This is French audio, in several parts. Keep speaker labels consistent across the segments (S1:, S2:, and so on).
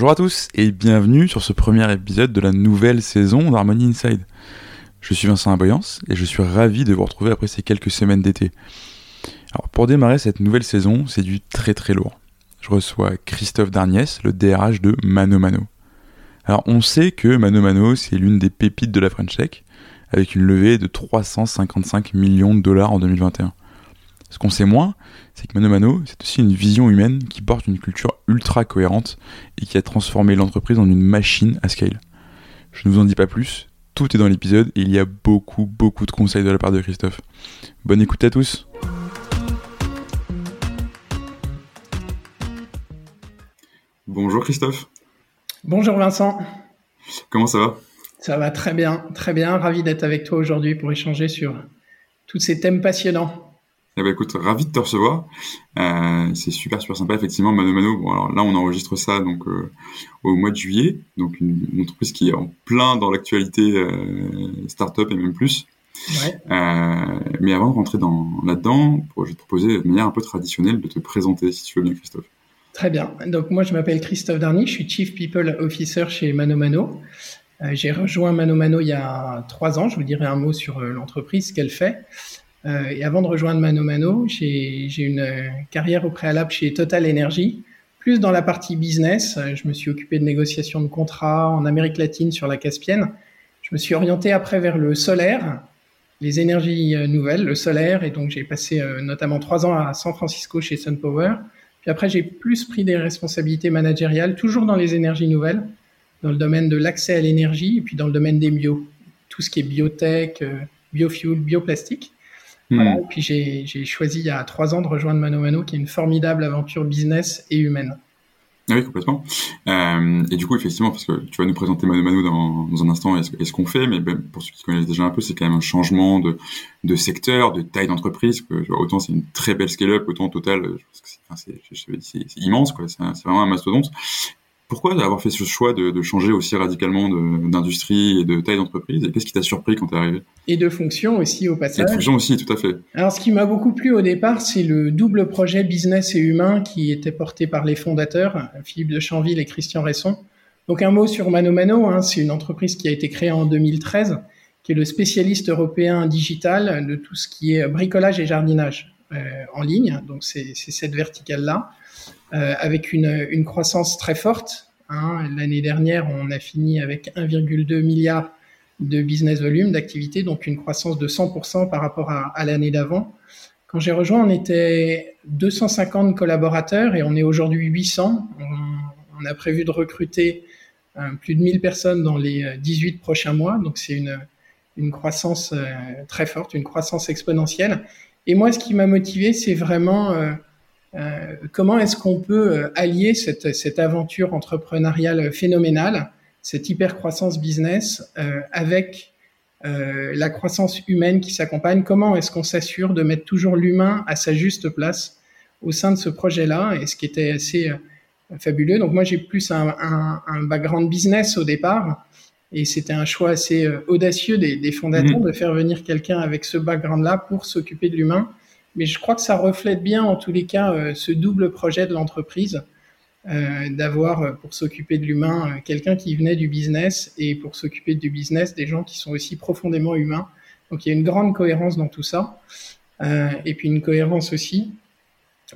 S1: Bonjour à tous et bienvenue sur ce premier épisode de la nouvelle saison d'Harmony Inside. Je suis Vincent Aboyance et je suis ravi de vous retrouver après ces quelques semaines d'été. Alors pour démarrer cette nouvelle saison, c'est du très très lourd. Je reçois Christophe Darniès, le DRH de Mano Mano. Alors on sait que Mano Mano c'est l'une des pépites de la French Tech avec une levée de 355 millions de dollars en 2021. Ce qu'on sait moins, c'est que Mano Mano, c'est aussi une vision humaine qui porte une culture ultra cohérente et qui a transformé l'entreprise en une machine à scale. Je ne vous en dis pas plus, tout est dans l'épisode et il y a beaucoup, beaucoup de conseils de la part de Christophe. Bonne écoute à tous! Bonjour Christophe.
S2: Bonjour Vincent.
S1: Comment ça va?
S2: Ça va très bien, très bien. Ravi d'être avec toi aujourd'hui pour échanger sur tous ces thèmes passionnants.
S1: Eh ben écoute, ravi de te recevoir. Euh, c'est super super sympa effectivement. Mano Mano. Bon alors là on enregistre ça donc euh, au mois de juillet, donc une, entreprise qui est en plein dans l'actualité euh, startup et même plus. Ouais. Euh, mais avant de rentrer dans là-dedans, je vais te proposer de manière un peu traditionnelle de te présenter si tu veux bien Christophe.
S2: Très bien. Donc moi je m'appelle Christophe Darny, je suis Chief People Officer chez Mano Mano. J'ai rejoint Mano Mano il y a trois ans. Je vous dirai un mot sur l'entreprise, ce qu'elle fait. Euh, et avant de rejoindre Mano Mano, j'ai une carrière au préalable chez Total Energy, plus dans la partie business. Euh, je me suis occupé de négociations de contrats en Amérique latine sur la Caspienne. Je me suis orienté après vers le solaire, les énergies euh, nouvelles, le solaire, et donc j'ai passé notamment trois ans à San Francisco chez SunPower. Puis après, j'ai plus pris des responsabilités managériales, toujours dans les énergies nouvelles, dans le domaine de l'accès à l'énergie et puis dans le domaine des bio, tout ce qui est biotech, biofuel, bioplastique. Voilà, et hmm. puis j'ai choisi il y a trois ans de rejoindre Mano Mano, qui est une formidable aventure business et humaine.
S1: Ah oui, complètement. Euh, et du coup, effectivement, parce que tu vas nous présenter Mano Mano dans, dans un instant et ce, ce qu'on fait, mais ben, pour ceux qui connaissent déjà un peu, c'est quand même un changement de, de secteur, de taille d'entreprise. Autant c'est une très belle scale-up, autant total, c'est immense, quoi. C'est vraiment un mastodonte. Pourquoi avoir fait ce choix de, changer aussi radicalement d'industrie et de taille d'entreprise? Et qu'est-ce qui t'a surpris quand t'es arrivé?
S2: Et de fonction aussi au passage.
S1: Et de fonction aussi, tout à fait.
S2: Alors, ce qui m'a beaucoup plu au départ, c'est le double projet business et humain qui était porté par les fondateurs, Philippe de Chanville et Christian Resson. Donc, un mot sur Mano Mano, hein, c'est une entreprise qui a été créée en 2013, qui est le spécialiste européen digital de tout ce qui est bricolage et jardinage euh, en ligne. Donc, c'est cette verticale-là. Euh, avec une, une, croissance très forte. Hein. L'année dernière, on a fini avec 1,2 milliard de business volume, d'activité, donc une croissance de 100% par rapport à, l'année d'avant. Quand j'ai rejoint, on était 250 collaborateurs et on est aujourd'hui 800. On, a prévu de recruter euh, plus de 1000 personnes dans les 18 euh, prochains mois, donc c'est une, une croissance très forte, une croissance exponentielle. Et moi, ce qui m'a motivé, c'est vraiment euh, comment est-ce qu'on peut euh, allier cette, cette, aventure entrepreneuriale phénoménale, cette hyper-croissance business, euh, avec euh, la croissance humaine qui s'accompagne? Comment est-ce qu'on s'assure de mettre toujours l'humain à sa juste place au sein de ce projet-là? Et ce qui était assez fabuleux. Donc moi, j'ai plus un, un, un, background business au départ. Et c'était un choix assez audacieux des, des fondateurs mmh. de faire venir quelqu'un avec ce background-là pour s'occuper de l'humain mais je crois que ça reflète bien, en tous les cas, euh, ce double projet de l'entreprise, euh, d'avoir, euh, pour s'occuper de l'humain, quelqu'un qui venait du business et pour s'occuper du business, des gens qui sont aussi profondément humains. Donc il y a une grande cohérence dans tout ça. et puis une cohérence aussi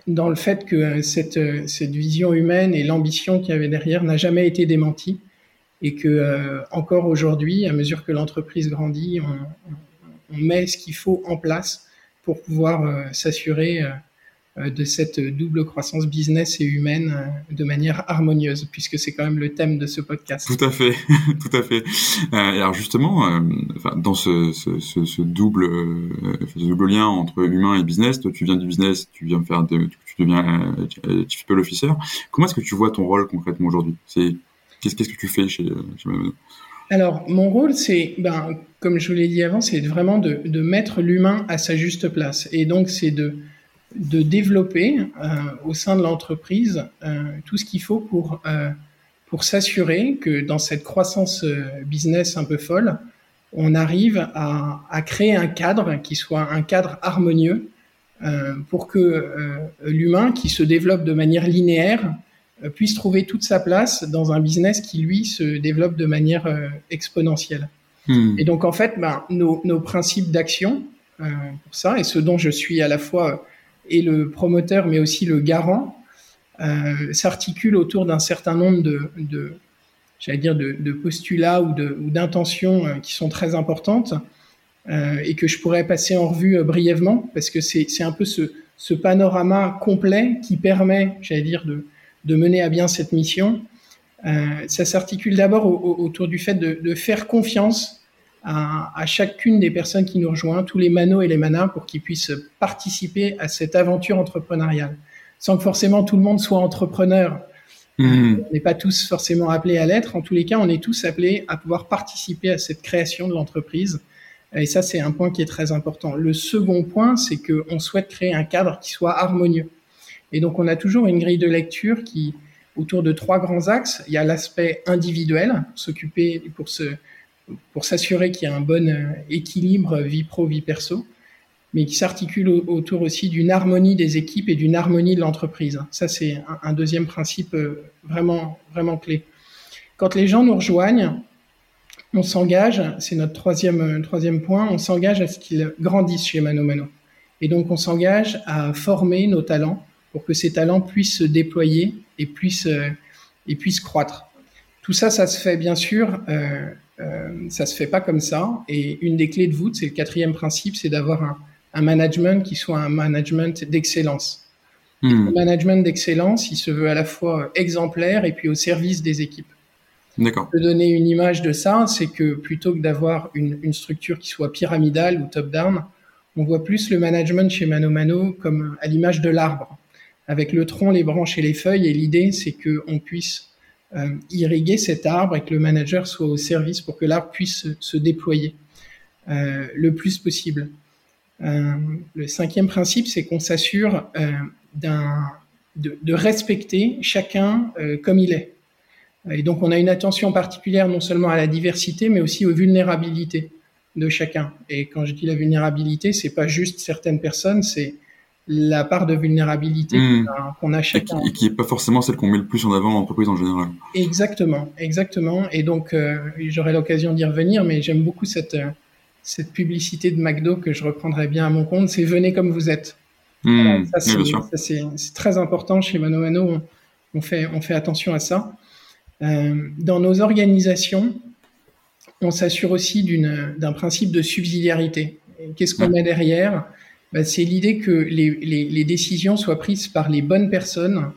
S2: dans le fait que cette, vision humaine et l'ambition qu'il y avait derrière n'a jamais été démentie et que encore aujourd'hui, à mesure que l'entreprise grandit, on, met ce qu'il faut en place pour pouvoir euh, s'assurer euh, euh, de cette double croissance business et humaine de manière harmonieuse, puisque c'est quand même le thème de ce podcast.
S1: Tout à fait, tout à fait. et alors justement, dans ce, double, lien entre humain et business, toi tu viens du business, tu viens faire, de, tu deviens chief people officer. Comment est-ce que tu vois ton rôle concrètement aujourd'hui? C'est qu'est-ce qu'est-ce que tu fais chez, chez
S2: alors, mon rôle, c'est, ben, comme je vous l'ai dit avant, c'est vraiment de, mettre l'humain à sa juste place. Et donc, c'est de, développer euh, au sein de l'entreprise euh, tout ce qu'il faut pour, euh, pour s'assurer que dans cette croissance business un peu folle, on arrive à, créer un cadre qui soit un cadre harmonieux pour que l'humain qui se développe de manière linéaire puisse trouver toute sa place dans un business qui, lui, se développe de manière exponentielle. Hmm. Et donc, en fait, ben, nos, nos principes d'action pour ça, et ce dont je suis à la fois et le promoteur, mais aussi le garant, euh, s'articule autour d'un certain nombre de, de j'allais dire, de, de, postulats ou d'intentions euh, qui sont très importantes euh, et que je pourrais passer en revue euh, brièvement parce que c'est un peu ce, ce, panorama complet qui permet, j'allais dire, de, de, mener à bien cette mission. Euh, ça s'articule d'abord autour du fait de, de faire confiance à, à, chacune des personnes qui nous rejoignent, tous les manos et les manas, pour qu'ils puissent participer à cette aventure entrepreneuriale sans que forcément tout le monde soit entrepreneur. Hmm. On n'est pas tous forcément appelés à l'être. En tous les cas, on est tous appelés à pouvoir participer à cette création de l'entreprise. Et ça, c'est un point qui est très important. Le second point, c'est qu'on souhaite créer un cadre qui soit harmonieux. Et donc, on a toujours une grille de lecture qui, autour de trois grands axes. Il y a l'aspect individuel, s'occuper pour se, pour s'assurer qu'il y a un bon euh, équilibre vie pro, vie perso mais qui s'articule autour aussi d'une harmonie des équipes et d'une harmonie de l'entreprise. Ça, c'est un, deuxième principe euh, vraiment, vraiment clé. Quand les gens nous rejoignent, on s'engage, c'est notre troisième, euh, troisième point, on s'engage à ce qu'ils grandissent chez Mano Mano. Et donc, on s'engage à former nos talents pour que ces talents puissent se déployer et puissent, euh, et puissent croître. Tout ça, ça se fait bien sûr, euh, euh, ça se fait pas comme ça. Et une des clés de voûte, c'est le quatrième principe, c'est d'avoir un, un management qui soit un management d'excellence. Hmm. Le management d'excellence, il se veut à la fois exemplaire et puis au service des équipes.
S1: D'accord.
S2: Pour donner une image de ça, c'est que plutôt que d'avoir une, une, structure qui soit pyramidale ou top-down, on voit plus le management chez Mano Mano comme à l'image de l'arbre, avec le tronc, les branches et les feuilles. Et l'idée, c'est qu'on puisse euh, irriguer cet arbre et que le manager soit au service pour que l'arbre puisse se, déployer euh, le plus possible. Euh, le cinquième principe, c'est qu'on s'assure euh, de, de, respecter chacun euh, comme il est. Et donc, on a une attention particulière non seulement à la diversité, mais aussi aux vulnérabilités de chacun. Et quand je dis la vulnérabilité, c'est pas juste certaines personnes, c'est la part de vulnérabilité mmh. qu'on a, chacun.
S1: Et qui n'est pas forcément celle qu'on met le plus en avant en entreprise en général.
S2: Exactement, exactement. Et donc, euh, j'aurai l'occasion d'y revenir, mais j'aime beaucoup cette, cette publicité de McDo que je reprendrai bien à mon compte, c'est venez comme vous êtes.
S1: Mmh, ça,
S2: c'est très important chez Mano Mano. On, fait, on fait attention à ça. Euh, dans nos organisations, on s'assure aussi d'un principe de subsidiarité. Qu'est-ce qu'on met derrière? Ben, C'est l'idée que les, les, les, décisions soient prises par les bonnes personnes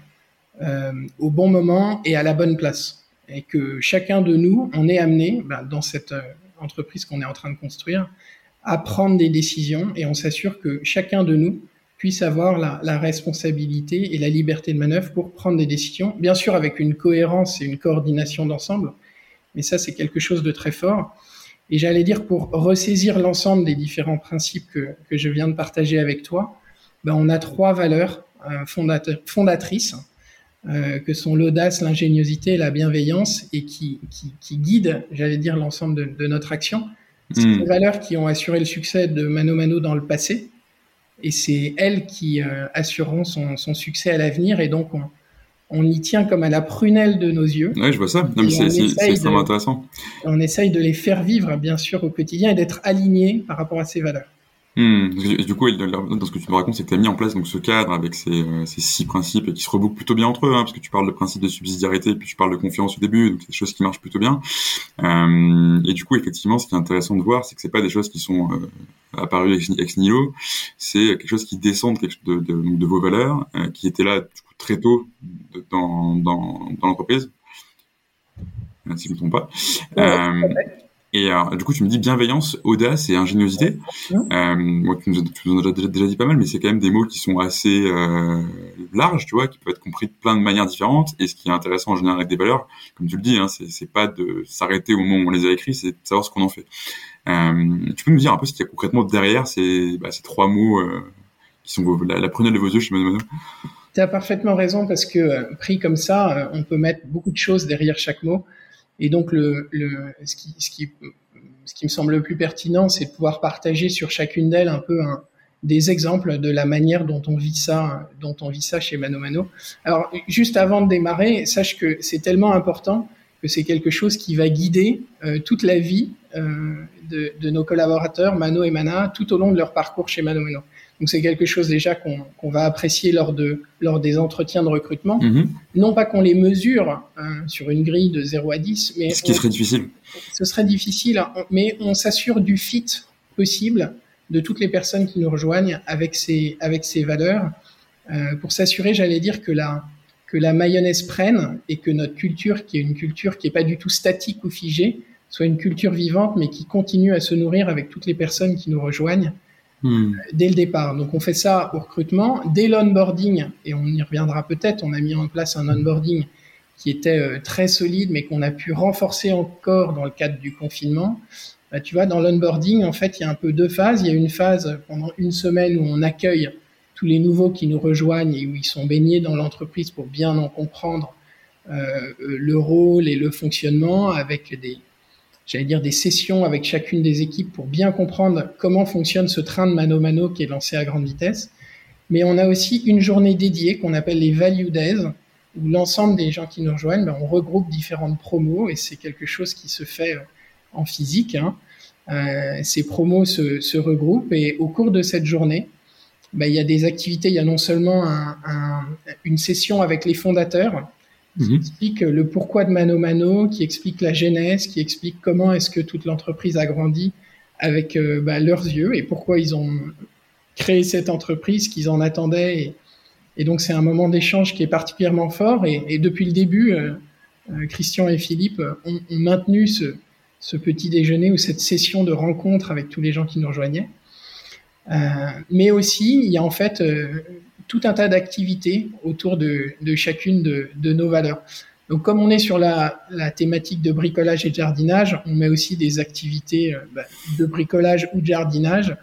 S2: euh, au bon moment et à la bonne place. Et que chacun de nous, on est amené ben, dans cette entreprise qu'on est en train de construire, à prendre des décisions et on s'assure que chacun de nous puisse avoir la, la, responsabilité et la liberté de manœuvre pour prendre des décisions, bien sûr avec une cohérence et une coordination d'ensemble, mais ça c'est quelque chose de très fort. Et j'allais dire pour ressaisir l'ensemble des différents principes que, que, je viens de partager avec toi, ben on a trois valeurs euh, fondatrices euh, que sont l'audace, l'ingéniosité et la bienveillance, et qui, qui, qui guident, j'allais dire, l'ensemble de, de, notre action. C'est mm. des valeurs qui ont assuré le succès de Mano Mano dans le passé, et c'est elles qui euh, assureront son, son, succès à l'avenir, et donc on, on, y tient comme à la prunelle de nos yeux.
S1: Oui, je vois ça. C'est extrêmement intéressant.
S2: On essaye de les faire vivre, bien sûr, au quotidien, et d'être alignés par rapport à ces valeurs.
S1: Mmh. Du coup, dans ce que tu me racontes, c'est que tu as mis en place donc ce cadre avec ces, euh, ces six principes qui se rebouclent plutôt bien entre eux, hein, parce que tu parles de principe de subsidiarité, puis tu parles de confiance au début, donc c'est des choses qui marchent plutôt bien. Euh, et du coup, effectivement, ce qui est intéressant de voir, c'est que c'est pas des choses qui sont euh, apparues ex, ex nihilo, c'est quelque chose qui descend de, de, de, de vos valeurs, euh, qui étaient là du coup, très tôt dans, dans, dans l'entreprise, si je ne me trompe pas. Euh, et euh, du coup, tu me dis bienveillance, audace et ingéniosité. Euh, moi, tu nous, as déjà, dit pas mal, mais c'est quand même des mots qui sont assez euh, larges, tu vois, qui peuvent être compris de plein de manières différentes. Et ce qui est intéressant en général avec des valeurs, comme tu le dis, hein, c'est pas de s'arrêter au moment où on les a écrits, c'est de savoir ce qu'on en fait. Euh, tu peux nous dire un peu ce qu'il y a concrètement derrière ces, bah, ces trois mots euh, qui sont la, la prunelle de vos yeux chez Mano?
S2: Tu as parfaitement raison parce que euh, pris comme ça, on peut mettre beaucoup de choses derrière chaque mot. Et donc, le, le, ce, qui, ce, qui, ce qui me semble le plus pertinent, c'est de pouvoir partager sur chacune d'elles un peu un, des exemples de la manière dont on vit ça, dont on vit ça chez Mano Mano. Alors, juste avant de démarrer, sache que c'est tellement important que c'est quelque chose qui va guider euh, toute la vie euh, de, de, nos collaborateurs, Mano et Mana, tout au long de leur parcours chez Mano Mano. Donc c'est quelque chose déjà qu'on va apprécier lors, de, lors des entretiens de recrutement. Mm-hmm. Non pas qu'on les mesure hein, sur une grille de 0 à 10, mais...
S3: Ce qui serait difficile.
S2: Ce serait difficile, mais on s'assure du fit possible de toutes les personnes qui nous rejoignent avec ces, avec ces valeurs euh, pour s'assurer, j'allais dire, que la, que la mayonnaise prenne et que notre culture, qui est une culture qui n'est pas du tout statique ou figée, soit une culture vivante, mais qui continue à se nourrir avec toutes les personnes qui nous rejoignent hmm. euh, dès le départ. Donc on fait ça au recrutement. Dès l'onboarding, et on y reviendra peut-être, on a mis en place un onboarding qui était euh, très solide, mais qu'on a pu renforcer encore dans le cadre du confinement. Bah, tu vois, dans l'onboarding, en fait, il y a un peu deux phases. Il y a une phase pendant une semaine où on accueille tous les nouveaux qui nous rejoignent et où ils sont baignés dans l'entreprise pour bien en comprendre euh, le rôle et le fonctionnement avec des, j'allais dire des sessions avec chacune des équipes pour bien comprendre comment fonctionne ce train de mano mano qui est lancé à grande vitesse. Mais on a aussi une journée dédiée qu'on appelle les Value Days où l'ensemble des gens qui nous rejoignent, ben, on regroupe différentes promos et c'est quelque chose qui se fait euh, en physique. Hein. Euh, ces promos se, se, regroupent et au cours de cette journée, bah, il y a des activités. Il y a non seulement un, un, une session avec les fondateurs qui mhm. explique le pourquoi de Mano Mano, qui explique la genèse, qui explique comment est-ce que toute l'entreprise a grandi avec euh, bah, leurs yeux et pourquoi ils ont créé cette entreprise, qu'ils en attendaient. Et, et donc c'est un moment d'échange qui est particulièrement fort. Et, et depuis le début, euh, euh Christian et Philippe ont, ont maintenu ce, ce, petit déjeuner ou cette session de rencontre avec tous les gens qui nous rejoignaient. Euh, mais aussi, il y a en fait euh, tout un tas d'activités autour de, chacune de, nos valeurs. Donc, comme on est sur la, thématique de bricolage et de jardinage, on met aussi des activités euh, bah, de bricolage ou de jardinage,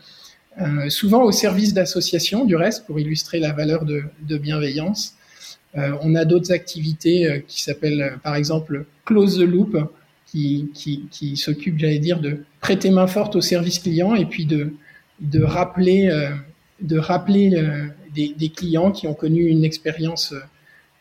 S2: souvent au service d'associations, du reste, pour illustrer la valeur de, bienveillance. On a d'autres activités qui s'appellent, par exemple, Close the Loop, qui s'occupe, j'allais dire, de prêter main forte au service client et puis de, de rappeler, euh, de rappeler euh, des, des, clients qui ont connu une expérience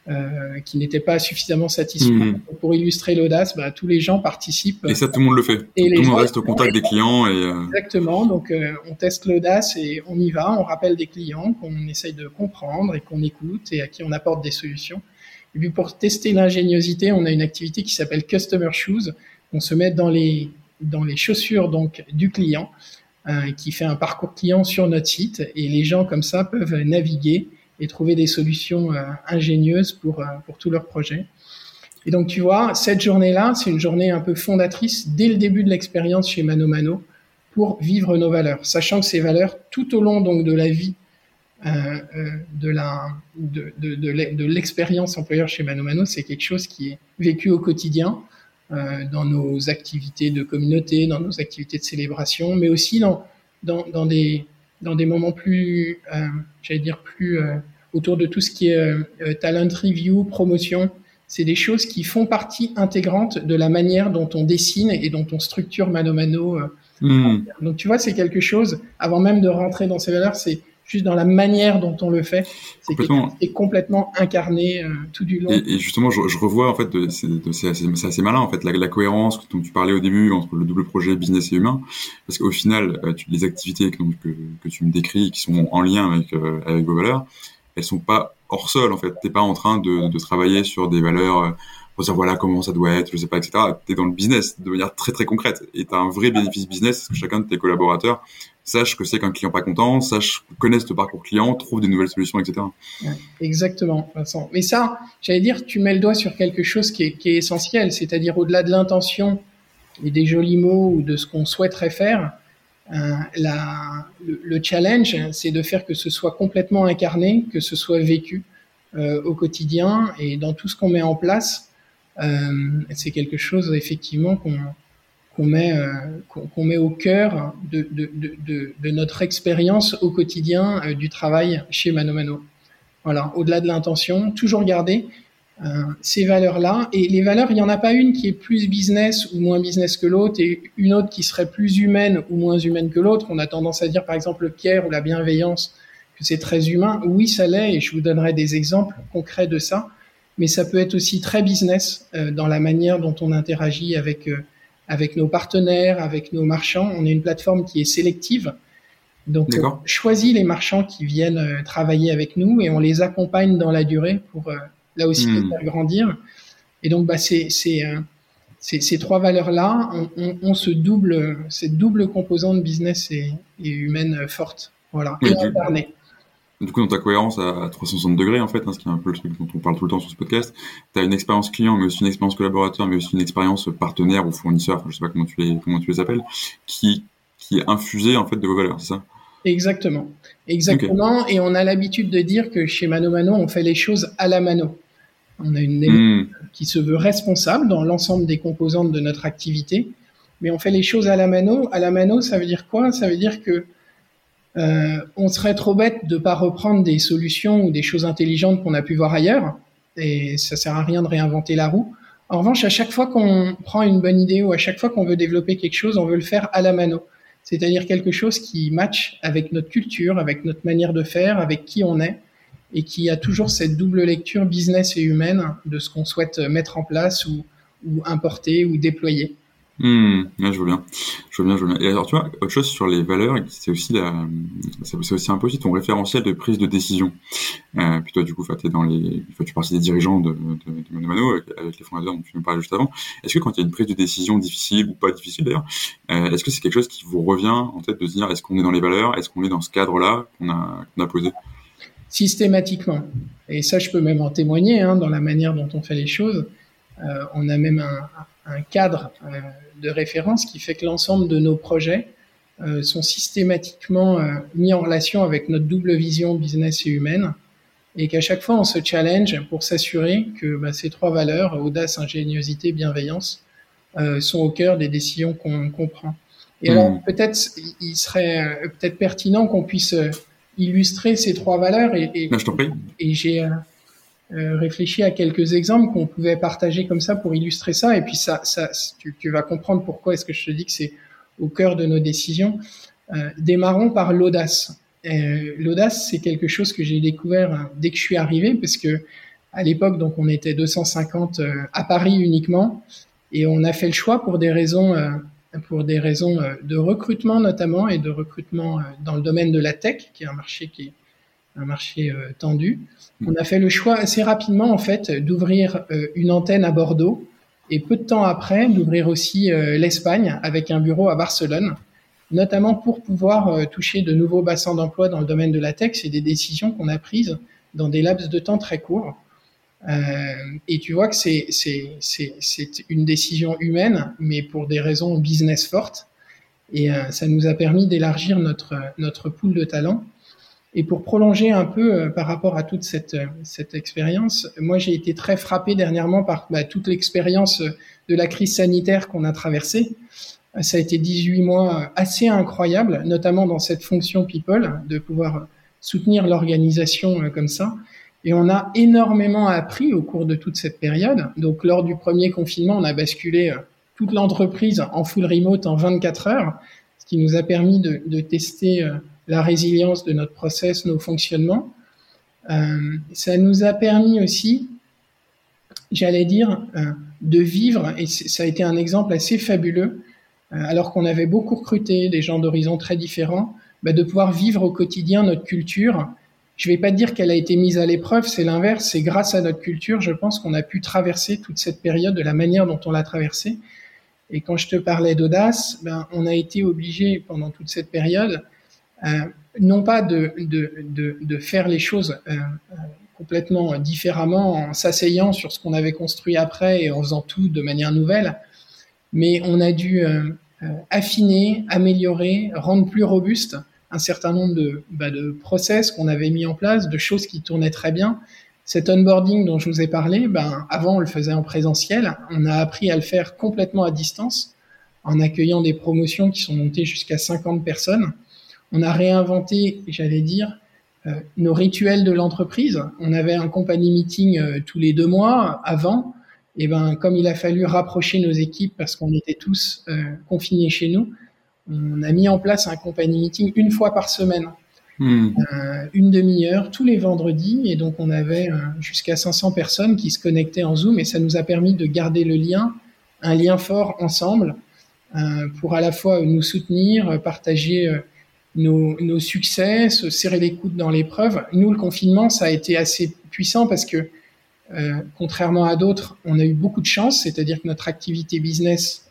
S2: euh, qui n'était pas suffisamment satisfaisante. Mmh. Pour illustrer l'audace, bah, tous les gens participent.
S3: Et ça, tout le monde le fait. Et tout le monde reste au contact des clients. Et
S2: Exactement. Donc, euh, on teste l'audace et on y va. On rappelle des clients qu'on essaye de comprendre et qu'on écoute et à qui on apporte des solutions. Et puis, pour tester l'ingéniosité, on a une activité qui s'appelle Customer Shoes. On se met dans les, dans les chaussures donc du client qui fait un parcours client sur notre site et les gens comme ça peuvent naviguer et trouver des solutions euh, ingénieuses pour, euh, pour tous leurs projets. Et donc tu vois, cette journée-là, c'est une journée un peu fondatrice dès le début de l'expérience chez Mano Mano pour vivre nos valeurs, sachant que ces valeurs, tout au long donc de la vie euh, de de, de, de l'expérience employeur chez Mano Mano, c'est quelque chose qui est vécu au quotidien euh, dans nos activités de communauté, dans nos activités de célébration, mais aussi dans, dans, dans des, dans des moments plus, euh, j'allais dire, plus euh, autour de tout ce qui est euh, talent review, promotion. C'est des choses qui font partie intégrante de la manière dont on dessine et dont on structure mano mano. Mmh. Donc tu vois, c'est quelque chose, avant même de rentrer dans ces valeurs, c'est juste dans la manière dont on le fait. C'est complètement, complètement incarné euh, tout du long.
S3: Et, justement, je, je, revois en fait, c'est assez, assez, malin en fait, la, la, cohérence dont tu parlais au début entre le double projet business et humain, parce qu'au final, euh, tu, les activités que, que, que, tu me décris, qui sont en lien avec, euh, avec vos valeurs, elles sont pas hors sol en fait. T'es pas en train de, de travailler sur des valeurs pour dire voilà comment ça doit être, je sais pas, etc. Tu es dans le business de manière très très concrète et tu as un vrai bénéfice business parce que chacun de tes collaborateurs sache que c'est qu'un client pas content, sache connaisse ton parcours client, trouve des nouvelles solutions, etc.
S2: exactement, Vincent. Mais ça, j'allais dire, tu mets le doigt sur quelque chose qui est, essentiel, c'est-à-dire au-delà de l'intention et des jolis mots ou de ce qu'on souhaiterait faire, euh, le, le, challenge, c'est de faire que ce soit complètement incarné, que ce soit vécu euh, au quotidien et dans tout ce qu'on met en place. Euh, c'est quelque chose effectivement qu'on qu'on met, euh, qu'on met au cœur de, de, de, de notre expérience au quotidien euh, du travail chez Mano Mano. Voilà, au-delà de l'intention, toujours garder ces valeurs-là. Et les valeurs, il n'y en a pas une qui est plus business ou moins business que l'autre, et une autre qui serait plus humaine ou moins humaine que l'autre. On a tendance à dire, par exemple, le pierre ou la bienveillance, que c'est très humain. Oui, ça l'est, et je vous donnerai des exemples concrets de ça. Mais ça peut être aussi très business euh, dans la manière dont on interagit avec euh, avec nos partenaires, avec nos marchands. On est une plateforme qui est sélective. Donc, on choisit les marchands qui viennent euh, travailler avec nous et on les accompagne dans la durée pour là aussi hmm. faire grandir. Et donc, bah, c'est ces trois valeurs-là, on, on, se double, cette double composante business et, et humaine forte. Voilà, et incarnée.
S1: Du coup, dans ta cohérence à 360 degrés, en fait, hein, ce qui est un peu le truc dont on parle tout le temps sur ce podcast, tu as une expérience client, mais aussi une expérience collaborateur, mais aussi une expérience partenaire ou fournisseur, je sais pas comment tu les, comment tu les appelles, qui, qui est infusée, en fait, de vos valeurs, c'est ça?
S2: Exactement. Exactement. Et on a l'habitude de dire que chez Mano Mano, on fait les choses à la mano. On a une hmm. qui se veut responsable dans l'ensemble des composantes de notre activité, mais on fait les choses à la mano. À la mano, ça veut dire quoi? Ça veut dire que euh, on serait trop bête de pas reprendre des solutions ou des choses intelligentes qu'on a pu voir ailleurs, et ça sert à rien de réinventer la roue. En revanche, à chaque fois qu'on prend une bonne idée ou à chaque fois qu'on veut développer quelque chose, on veut le faire à la mano, c'est-à-dire quelque chose qui match avec notre culture, avec notre manière de faire, avec qui on est, et qui a toujours cette double lecture business et humaine de ce qu'on souhaite mettre en place ou importer ou déployer.
S1: Mmh, je vois bien. Je vois bien, je vois bien. Et alors, tu vois, autre chose sur les valeurs, c'est aussi la, c'est aussi un peu aussi ton référentiel de prise de décision. Euh, puis toi, du coup, es dans les, tu partie des dirigeants de, Mano Mano, avec, les fondateurs dont tu nous parlais juste avant. Est-ce que quand il y a une prise de décision difficile ou pas difficile d'ailleurs, euh, est-ce que c'est quelque chose qui vous revient en tête de se dire, est-ce qu'on est dans les valeurs, est-ce qu'on est dans ce cadre-là qu'on a, qu'on a posé?
S2: Systématiquement. Et ça, je peux même en témoigner, hein, dans la manière dont on fait les choses. Euh, on a même un, un cadre euh, de référence qui fait que l'ensemble de nos projets euh, sont systématiquement euh, mis en relation avec notre double vision business et humaine et qu'à chaque fois on se challenge pour s'assurer que bah, ces trois valeurs, audace, ingéniosité, bienveillance, sont au cœur des décisions qu'on prend. Et alors hmm. peut-être il serait peut-être pertinent qu'on puisse illustrer ces trois valeurs et, et, et j'ai euh, réfléchi à quelques exemples qu'on pouvait partager comme ça pour illustrer ça. Et puis ça, ça tu, tu vas comprendre pourquoi est-ce que je te dis que c'est au cœur de nos décisions. Euh, démarrons par l'audace. Euh, l'audace, c'est quelque chose que j'ai découvert euh, dès que je suis arrivé, parce que à l'époque, donc, on était 250 à Paris uniquement, et on a fait le choix pour des raisons, pour des raisons de recrutement notamment et de recrutement dans le domaine de la tech, qui est un marché qui est un marché euh, tendu. Mm. On a fait le choix assez rapidement en fait d'ouvrir euh, une antenne à Bordeaux et peu de temps après d'ouvrir aussi euh, l'Espagne avec un bureau à Barcelone, notamment pour pouvoir toucher de nouveaux bassins d'emploi dans le domaine de la tech. C'est des décisions qu'on a prises dans des laps de temps très courts. et tu vois que c'est une décision humaine, mais pour des raisons business fortes. Et ça nous a permis d'élargir notre, notre pool de talents et pour prolonger un peu euh, par rapport à toute cette, euh, cette expérience, moi j'ai été très frappé dernièrement par bah, toute l'expérience euh, de la crise sanitaire qu'on a traversée. Ça a été 18 mois assez incroyables, notamment dans cette fonction people, de pouvoir soutenir l'organisation comme ça. Et on a énormément appris au cours de toute cette période. Donc lors du premier confinement, on a basculé toute l'entreprise en full remote en 24 heures, ce qui nous a permis de, de tester la résilience de notre process, nos fonctionnements. Euh, ça nous a permis aussi, j'allais dire, euh, de vivre, et ça a été un exemple assez fabuleux, euh, alors qu'on avait beaucoup recruté des gens d'horizons très différents, bah, de pouvoir vivre au quotidien notre culture. Je ne vais pas dire qu'elle a été mise à l'épreuve, c'est l'inverse, c'est grâce à notre culture, je pense qu'on a pu traverser toute cette période de la manière dont on l'a traversée. Et quand je te parlais d'audace, ben, on a été obligé pendant toute cette période non pas de, de, de, de, faire les choses euh, euh, complètement différemment en s'asseyant sur ce qu'on avait construit après et en faisant tout de manière nouvelle, mais on a dû affiner, améliorer, rendre plus robuste un certain nombre de, bah, de process qu'on avait mis en place, de choses qui tournaient très bien. Cet onboarding dont je vous ai parlé, ben, avant on le faisait en présentiel, on a appris à le faire complètement à distance en accueillant des promotions qui sont montées jusqu'à 50 personnes on a réinventé, j'allais dire, nos rituels de l'entreprise. On avait un company meeting tous les deux mois avant. Et ben, comme il a fallu rapprocher nos équipes parce qu'on était tous confinés chez nous, on a mis en place un company meeting une fois par semaine. Hmm. Euh, une demi-heure tous les vendredis et donc on avait euh, jusqu'à 500 personnes qui se connectaient en Zoom et ça nous a permis de garder le lien, un lien fort ensemble euh, pour à la fois nous soutenir, partager nos, nos, succès, se serrer les coudes dans l'épreuve. Nous, le confinement, ça a été assez puissant parce que contrairement à d'autres, on a eu beaucoup de chance, c'est-à-dire que notre activité business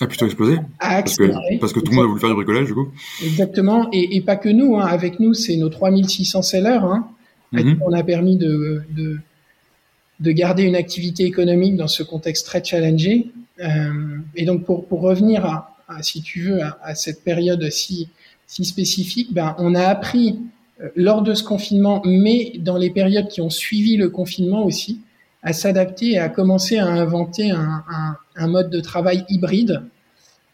S1: a plutôt explosé parce que, parce que tout le monde a voulu faire du bricolage, du coup.
S2: Exactement, et, et pas que nous. Hein. Avec nous, c'est nos 3600 sellers. Hein. Mm On a permis de, de, de, garder une activité économique dans ce contexte très challengé. Euh, et donc, pour, pour revenir à, à si tu veux, à, à, cette période si, si spécifique, ben, on a appris euh, lors de ce confinement, mais dans les périodes qui ont suivi le confinement aussi, à s'adapter et à commencer à inventer un, un, un mode de travail hybride.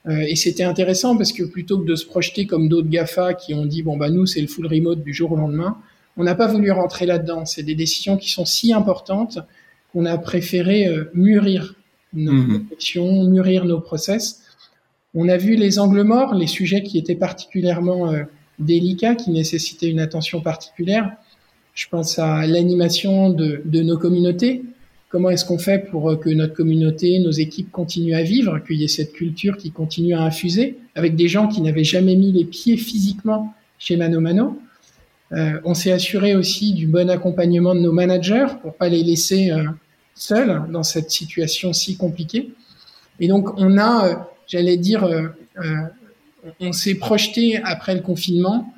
S2: Euh, et c'était intéressant parce que plutôt que de se projeter comme d'autres GAFA qui ont dit, bon, bah, nous, c'est le full remote du jour au lendemain, on n'a pas voulu rentrer là-dedans. C'est des décisions qui sont si importantes qu'on a préféré euh, mûrir nos mmh. réflexions, mûrir nos process. On a vu les angles morts, les sujets qui étaient particulièrement euh, délicats, qui nécessitaient une attention particulière. Je pense à l'animation de, de nos communautés, Comment est-ce qu'on fait pour euh, que notre communauté, nos équipes continuent à vivre, qu'il y ait cette culture qui continue à infuser avec des gens qui n'avaient jamais mis les pieds physiquement chez Mano Mano euh, On s'est assuré aussi du bon accompagnement de nos managers pour pas les laisser euh, seuls dans cette situation si compliquée. Et donc on a, euh, j'allais dire, euh, on s'est projeté après le confinement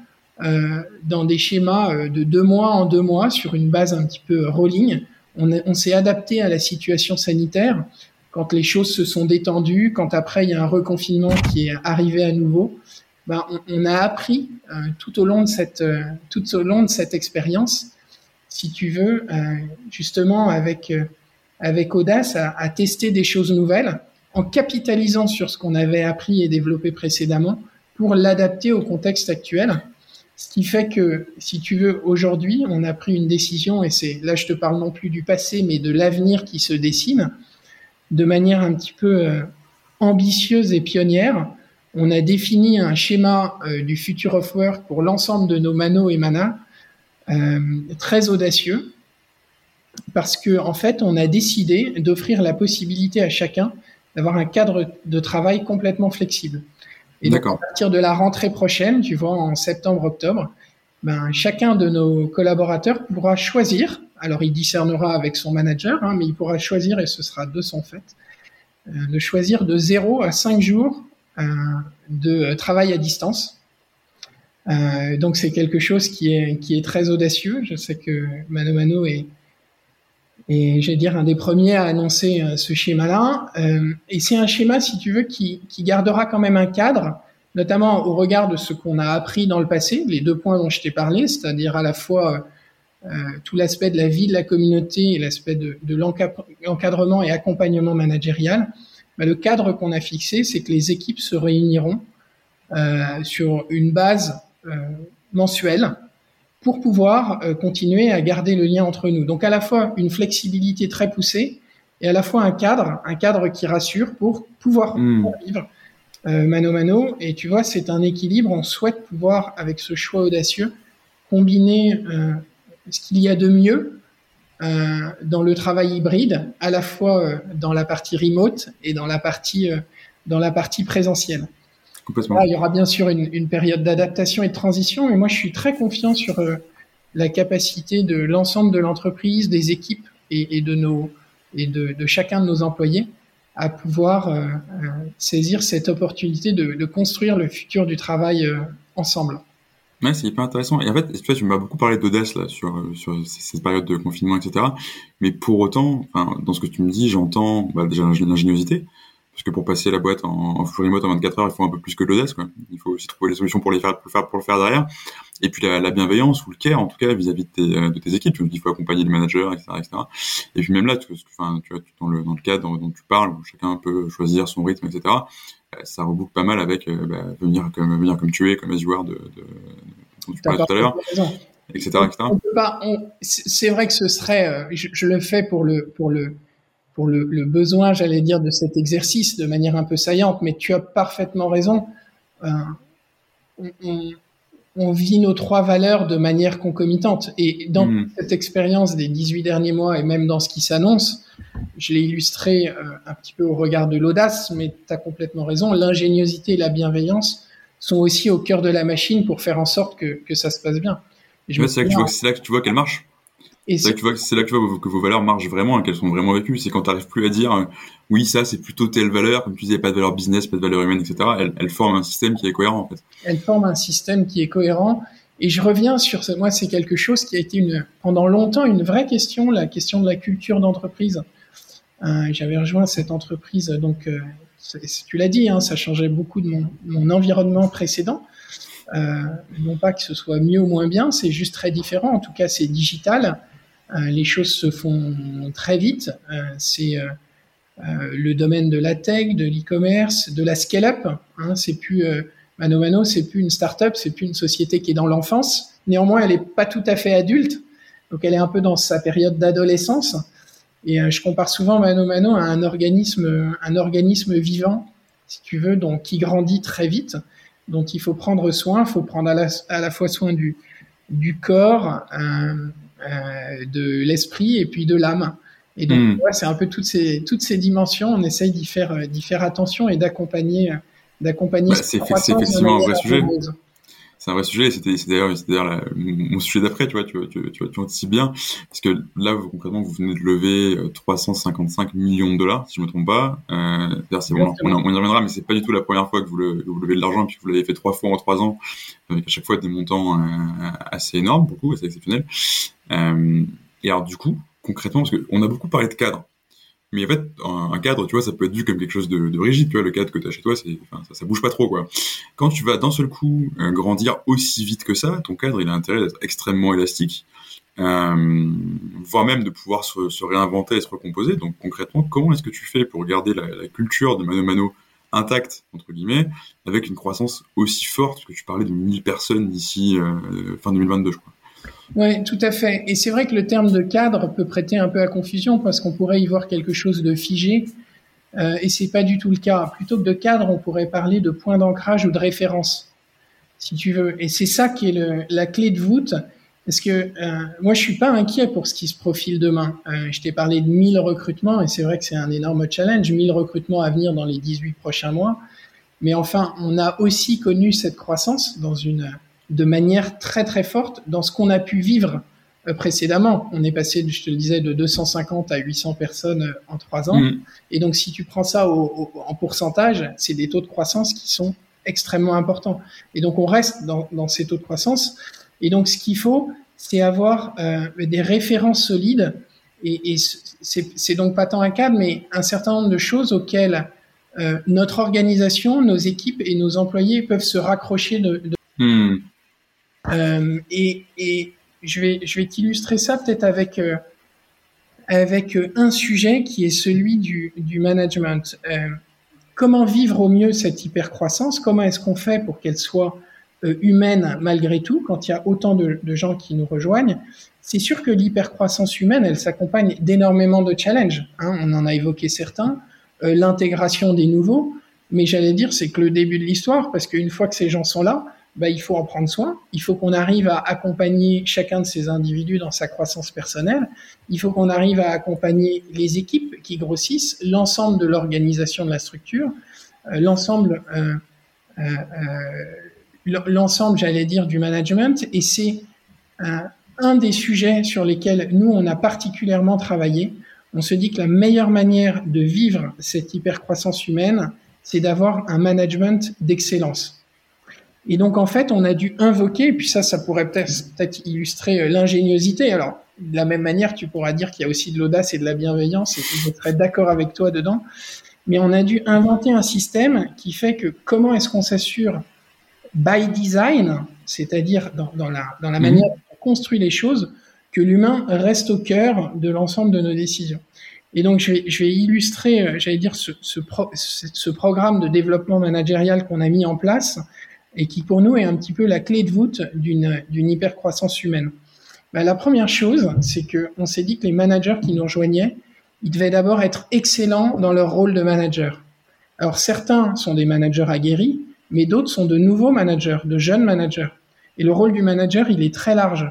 S2: dans des schémas de deux mois en deux mois sur une base un petit peu rolling on, s'est adapté à la situation sanitaire quand les choses se sont détendues, quand après il y a un reconfinement qui est arrivé à nouveau. Ben, on, a appris euh, tout au long de cette euh, tout au long de cette expérience, si tu veux, euh, justement avec avec audace à, à, tester des choses nouvelles en capitalisant sur ce qu'on avait appris et développé précédemment pour l'adapter au contexte actuel ce qui fait que, si tu veux, aujourd'hui, on a pris une décision, et c'est là je te parle non plus du passé, mais de l'avenir qui se dessine, de manière un petit peu euh, ambitieuse et pionnière. On a défini un schéma euh, du future of work pour l'ensemble de nos manos et manas, euh, très audacieux, parce que en fait, on a décidé d'offrir la possibilité à chacun d'avoir un cadre de travail complètement flexible. Et donc, à partir de la rentrée prochaine, tu vois, en septembre-octobre, ben, chacun de nos collaborateurs pourra choisir, alors il discernera avec son manager, hein, mais il pourra choisir, et ce sera de son fait, euh, de choisir de 0 à 5 jours euh, de travail à distance. Euh, donc c'est quelque chose qui est, qui est très audacieux. Je sais que Mano Mano est, et je vais dire un des premiers à annoncer euh, ce schéma-là. Euh, et c'est un schéma, si tu veux, qui, qui, gardera quand même un cadre, notamment au regard de ce qu'on a appris dans le passé, les deux points dont je t'ai parlé, c'est-à-dire à la fois euh, tout l'aspect de la vie de la communauté et l'aspect de, de l'encadrement et accompagnement managérial. Bah, le cadre qu'on a fixé, c'est que les équipes se réuniront euh, sur une base mensuelle pour pouvoir euh, continuer à garder le lien entre nous. Donc à la fois une flexibilité très poussée et à la fois un cadre, un cadre qui rassure pour pouvoir hmm. vivre euh, mano mano. Et tu vois, c'est un équilibre. On souhaite pouvoir, avec ce choix audacieux, combiner euh, ce qu'il y a de mieux euh, dans le travail hybride, à la fois euh, dans la partie remote et dans la partie dans la partie présentielle il y aura bien sûr une, une période d'adaptation et de transition, mais moi je suis très confiant sur euh, la capacité de l'ensemble de l'entreprise, des équipes et, et, de nos et de, de, chacun de nos employés à pouvoir euh, euh saisir cette opportunité de, de, construire le futur du travail euh, ensemble.
S1: Ouais, c'est hyper intéressant. Et en fait, tu m'as beaucoup parlé d'audace là sur sur cette période de confinement, etc. Mais pour autant, dans ce que tu me dis, j'entends bah, déjà l'ingéniosité, parce que pour passer la boîte en, en full remote en 24 heures, il faut un peu plus que l'audace. Quoi. Il faut aussi trouver les solutions pour les faire, pour le faire, derrière. Et puis la, la bienveillance ou le care, en tout cas, vis-à-vis de, tes, euh, de équipes. Tu me il faut accompagner les managers, etc.. Et puis même là, tu, vois, dans le, cadre dont tu parles, où chacun peut choisir son rythme, etc., euh, ça reboucle pas mal avec euh, bah, venir, comme, tu es, comme you are, de, de, dont tu parlais tout à l'heure. etc.
S2: c'est vrai que ce serait, je, le fais pour le, pour le, besoin, j'allais dire, de cet exercice de manière un peu saillante, mais tu as parfaitement raison. on, on vit nos trois valeurs de manière concomitante. Et dans hmm. cette expérience des 18 derniers mois et même dans ce qui s'annonce, je l'ai illustré euh, un petit peu au regard de l'audace, mais tu as complètement raison, l'ingéniosité et la bienveillance sont aussi au cœur de la machine pour faire en sorte que, que ça se passe bien.
S1: C'est là que tu vois qu'elle marche. C'est là, que tu vois, c'est là que tu vois que vos valeurs marchent vraiment, qu'elles sont vraiment vécues. C'est quand tu n'arrives plus à dire, euh, oui, ça, c'est plutôt telle valeur, comme tu disais, pas de valeur business, pas de valeur humaine, etc. Elles, elles forment un système qui est cohérent, en fait.
S2: Elles forment un système qui est cohérent. Et je reviens sur ce, moi, c'est quelque chose qui a été une, pendant longtemps une vraie question, la question de la culture d'entreprise. Euh, j'avais rejoint cette entreprise, donc, euh, tu l'as dit, hein, ça changeait beaucoup de mon, mon environnement précédent. Euh, non pas que ce soit mieux ou moins bien, c'est juste très différent. En tout cas, c'est digital. Euh, les choses se font très vite. Euh, c'est euh, le domaine de la tech, de l'e-commerce, de la scale-up. Hein, c'est plus Mano Mano, c'est plus une start-up, c'est plus une société qui est dans l'enfance. Néanmoins, elle n'est pas tout à fait adulte, donc elle est un peu dans sa période d'adolescence. Et je compare souvent Mano Mano à un organisme, un organisme vivant, si tu veux, donc qui grandit très vite, dont il faut prendre soin. Il faut prendre à la, à la fois soin du, du corps, euh, de l'esprit et puis de l'âme. Et donc, hmm. c'est un peu toutes ces, toutes ces dimensions. On essaye d'y faire, euh, d'y faire attention et d'accompagner, euh, d'accompagner.
S1: Bah, c'est effectivement un vrai sujet. C'est un vrai sujet. C'était d'ailleurs, d'ailleurs mon sujet d'après. Tu vois, tu, tu, tu, tu anticipes bien parce que là, vous, concrètement, vous venez de lever 355 millions de dollars, si je me trompe pas. Euh, c'est bon, on, on, y reviendra, mais c'est pas du tout la première fois que vous, le, vous levez de l'argent, puis vous l'avez fait trois fois en trois ans, avec à chaque fois des montants assez énormes, beaucoup, assez exceptionnels. Euh, et alors, du coup, concrètement, parce qu'on a beaucoup parlé de cadre, mais en fait, un, cadre, tu vois, ça peut être vu comme quelque chose de, de rigide, tu vois, le cadre que tu as chez toi, c'est, enfin, ça, ça, bouge pas trop, quoi. Quand tu vas d'un seul coup euh, grandir aussi vite que ça, ton cadre, il a intérêt d'être extrêmement élastique, euh, voire même de pouvoir se, se, réinventer et se recomposer. Donc, concrètement, comment est-ce que tu fais pour garder la, la culture de Mano Mano intacte, entre guillemets, avec une croissance aussi forte, que tu parlais de 1000 personnes d'ici euh, fin 2022, je crois?
S2: Oui, tout à fait. Et c'est vrai que le terme de cadre peut prêter un peu à confusion parce qu'on pourrait y voir quelque chose de figé. Euh, et c'est pas du tout le cas. Plutôt que de cadre, on pourrait parler de point d'ancrage ou de référence, si tu veux. Et c'est ça qui est la clé de voûte. Parce que euh, moi, je suis pas inquiet pour ce qui se profile demain. Euh, je t'ai parlé de 1000 recrutements et c'est vrai que c'est un énorme challenge. 1000 recrutements à venir dans les 18 prochains mois. Mais enfin, on a aussi connu cette croissance dans une de manière très très forte dans ce qu'on a pu vivre euh, précédemment. On est passé, je te le disais, de 250 à 800 personnes euh, en trois ans. Mm. Et donc, si tu prends ça au, en pourcentage, c'est des taux de croissance qui sont extrêmement importants. Et donc, on reste dans, dans ces taux de croissance. Et donc, ce qu'il faut, c'est avoir euh, des références solides. Et, et c'est donc pas tant un cadre, mais un certain nombre de choses auxquelles euh, notre organisation, nos équipes et nos employés peuvent se raccrocher de, de mm. Euh, et, et, je vais, je vais t'illustrer ça peut-être avec, euh, avec euh, un sujet qui est celui du, du management. Euh, comment vivre au mieux cette hypercroissance? Comment est-ce qu'on fait pour qu'elle soit humaine malgré tout quand il y a autant de, de gens qui nous rejoignent? C'est sûr que l'hypercroissance humaine, elle s'accompagne d'énormément de challenges. Hein, on en a évoqué certains. L'intégration des nouveaux. Mais j'allais dire, c'est que le début de l'histoire, parce qu'une fois que ces gens sont là, bah, il faut en prendre soin. Il faut qu'on arrive à accompagner chacun de ces individus dans sa croissance personnelle. Il faut qu'on arrive à accompagner les équipes qui grossissent, l'ensemble de l'organisation de la structure, euh, l'ensemble, euh, euh, l'ensemble, j'allais dire, du management. Et c'est un des sujets sur lesquels nous on a particulièrement travaillé. On se dit que la meilleure manière de vivre cette hypercroissance humaine, c'est d'avoir un management d'excellence. Et donc, en fait, on a dû invoquer, et puis ça, ça pourrait peut-être peut illustrer euh, l'ingéniosité. Alors, de la même manière, tu pourras dire qu'il y a aussi de l'audace et de la bienveillance, et je serais d'accord avec toi dedans. Mais on a dû inventer un système qui fait que comment est-ce qu'on s'assure by design, c'est-à-dire dans, dans, la, dans la mhm. manière dont on construit les choses, que l'humain reste au cœur de l'ensemble de nos décisions. Et donc, je vais, je vais illustrer, euh, j'allais dire, ce, ce, pro, ce, programme de développement managérial qu'on a mis en place et qui pour nous est un petit peu la clé de voûte d'une hypercroissance humaine. Ben, la première chose, c'est que on s'est dit que les managers qui nous rejoignaient, ils devaient d'abord être excellents dans leur rôle de manager. Alors certains sont des managers aguerris, mais d'autres sont de nouveaux managers, de jeunes managers. Et le rôle du manager, il est très large.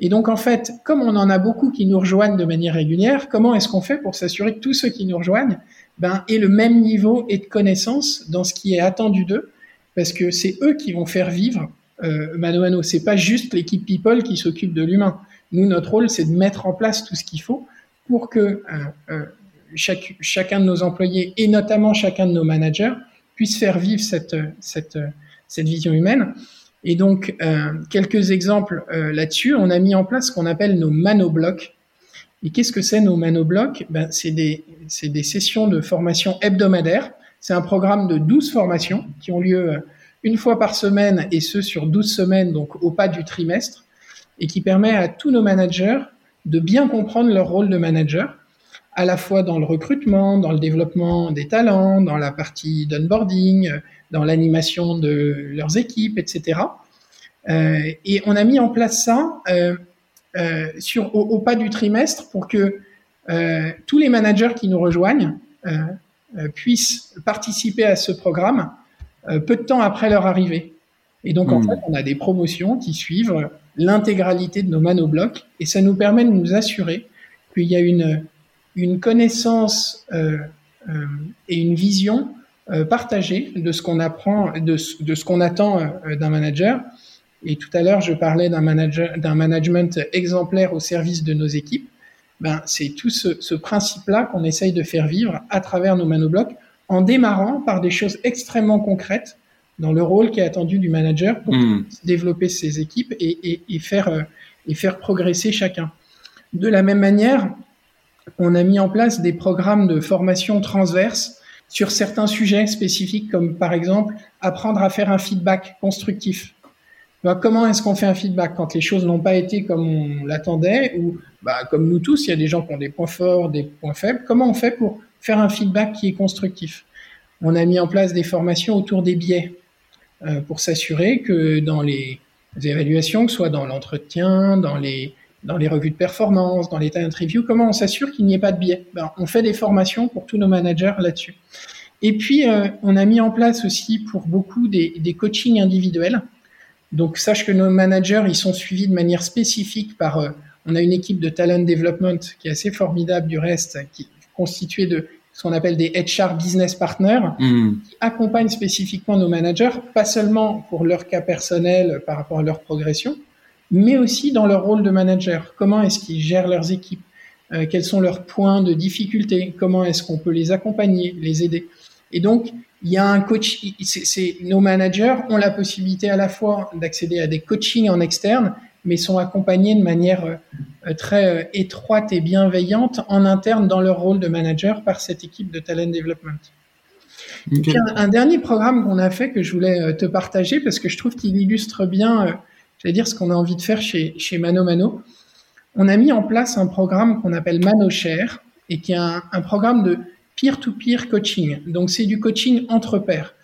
S2: Et donc en fait, comme on en a beaucoup qui nous rejoignent de manière régulière, comment est-ce qu'on fait pour s'assurer que tous ceux qui nous rejoignent ben, aient le même niveau et de connaissance dans ce qui est attendu d'eux Parce que c'est eux qui vont faire vivre euh, mano mano. C'est pas juste l'équipe people qui s'occupe de l'humain. Nous, notre rôle, c'est de mettre en place tout ce qu'il faut pour que euh, euh, chacun de nos employés et notamment chacun de nos managers puisse faire vivre cette, cette, cette vision humaine. Et donc, euh, quelques exemples euh, là-dessus. On a mis en place ce qu'on appelle nos manoblocs. Et qu'est-ce que c'est nos manoblocs ben, C'est des, des sessions de formation hebdomadaire. C'est un programme de 12 formations qui ont lieu euh, une fois par semaine et ce sur 12 semaines, donc au pas du trimestre, et qui permet à tous nos managers de bien comprendre leur rôle de manager, à la fois dans le recrutement, dans le développement des talents, dans la partie d'onboarding, dans l'animation de leurs équipes, etc. Euh, et on a mis en place ça euh, euh, au, pas du trimestre pour que tous les managers qui nous rejoignent puissent participer à ce programme peu de temps après leur arrivée. Et donc, en hmm. fait, on a des promotions qui suivent l'intégralité de nos manoblocs et ça nous permet de nous assurer qu'il y a une, une connaissance euh, euh, et une vision euh, partagée de ce qu'on apprend, de, de ce qu'on attend d'un manager. Et tout à l'heure, je parlais d'un manager, d'un management exemplaire au service de nos équipes. Ben, c'est tout ce, ce principe-là qu'on essaye de faire vivre à travers nos manoblocs en démarrant par des choses extrêmement concrètes dans le rôle qui est attendu du manager pour hmm. développer ses équipes et, et, et faire, et faire progresser chacun. De la même manière, on a mis en place des programmes de formation transverse sur certains sujets spécifiques, comme par exemple apprendre à faire un feedback constructif. Comment est-ce qu'on fait un feedback quand les choses n'ont pas été comme on l'attendait ou bah, comme nous tous, il y a des gens qui ont des points forts, des points faibles. Comment on fait pour faire un feedback qui est constructif? On a mis en place des formations autour des biais euh, pour s'assurer que dans les évaluations, que ce soit dans l'entretien, dans les revues de performance, dans les talent comment on s'assure qu'il n'y ait pas de biais? Ben, On fait des formations pour tous nos managers là-dessus. Et puis, euh, on a mis en place aussi pour beaucoup des, des coachings individuels. Donc, sache que nos managers, ils sont suivis de manière spécifique par... Euh, on a une équipe de talent development qui est assez formidable du reste, qui est constituée de ce qu'on appelle des HR business partners, mmh. qui accompagnent spécifiquement nos managers, pas seulement pour leur cas personnel par rapport à leur progression, mais aussi dans leur rôle de manager. Comment est-ce qu'ils gèrent leurs équipes? Euh, Quels sont leurs points de difficulté? Comment est-ce qu'on peut les accompagner, les aider? Et donc, il y a un coach. C'est nos managers ont la possibilité à la fois d'accéder à des coachings en externe, mais sont accompagnés de manière euh, très euh, étroite et bienveillante en interne dans leur rôle de manager par cette équipe de talent development. Un, un, dernier programme qu'on a fait que je voulais te partager parce que je trouve qu'il illustre bien j'allais dire ce qu'on a envie de faire chez, chez Mano Mano. On a mis en place un programme qu'on appelle ManoShare et qui est un, programme de peer-to-peer coaching. Donc c'est du coaching entre pairs.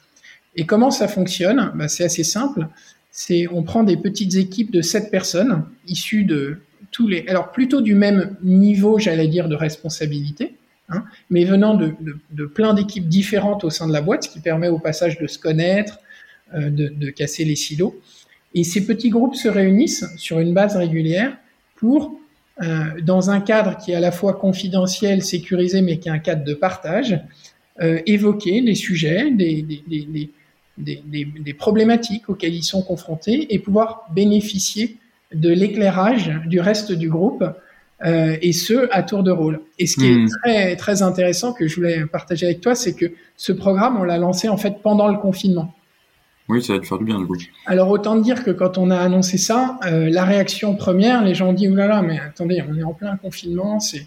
S2: Et comment ça fonctionne? Bah, C'est assez simple. C'est on prend des petites équipes de sept personnes issues de tous les, alors plutôt du même niveau, j'allais dire, de responsabilité, hein, mais venant de, de, plein d'équipes différentes au sein de la boîte, ce qui permet au passage de se connaître, euh, de, de casser les silos. Et ces petits groupes se réunissent sur une base régulière pour, dans un cadre qui est à la fois confidentiel, sécurisé, mais qui est un cadre de partage, euh, évoquer les sujets, des, des, problématiques auxquelles ils sont confrontés et pouvoir bénéficier de l'éclairage du reste du groupe, euh, et ce, à tour de rôle. Et ce qui est hmm. très, très intéressant que je voulais partager avec toi, c'est que ce programme, on l'a lancé en fait pendant le confinement.
S1: Oui, ça va te faire du bien, du coup.
S2: Alors, autant dire que quand on a annoncé ça, euh, la réaction première, les gens ont dit, oulala, mais attendez, on est en plein confinement, c'est,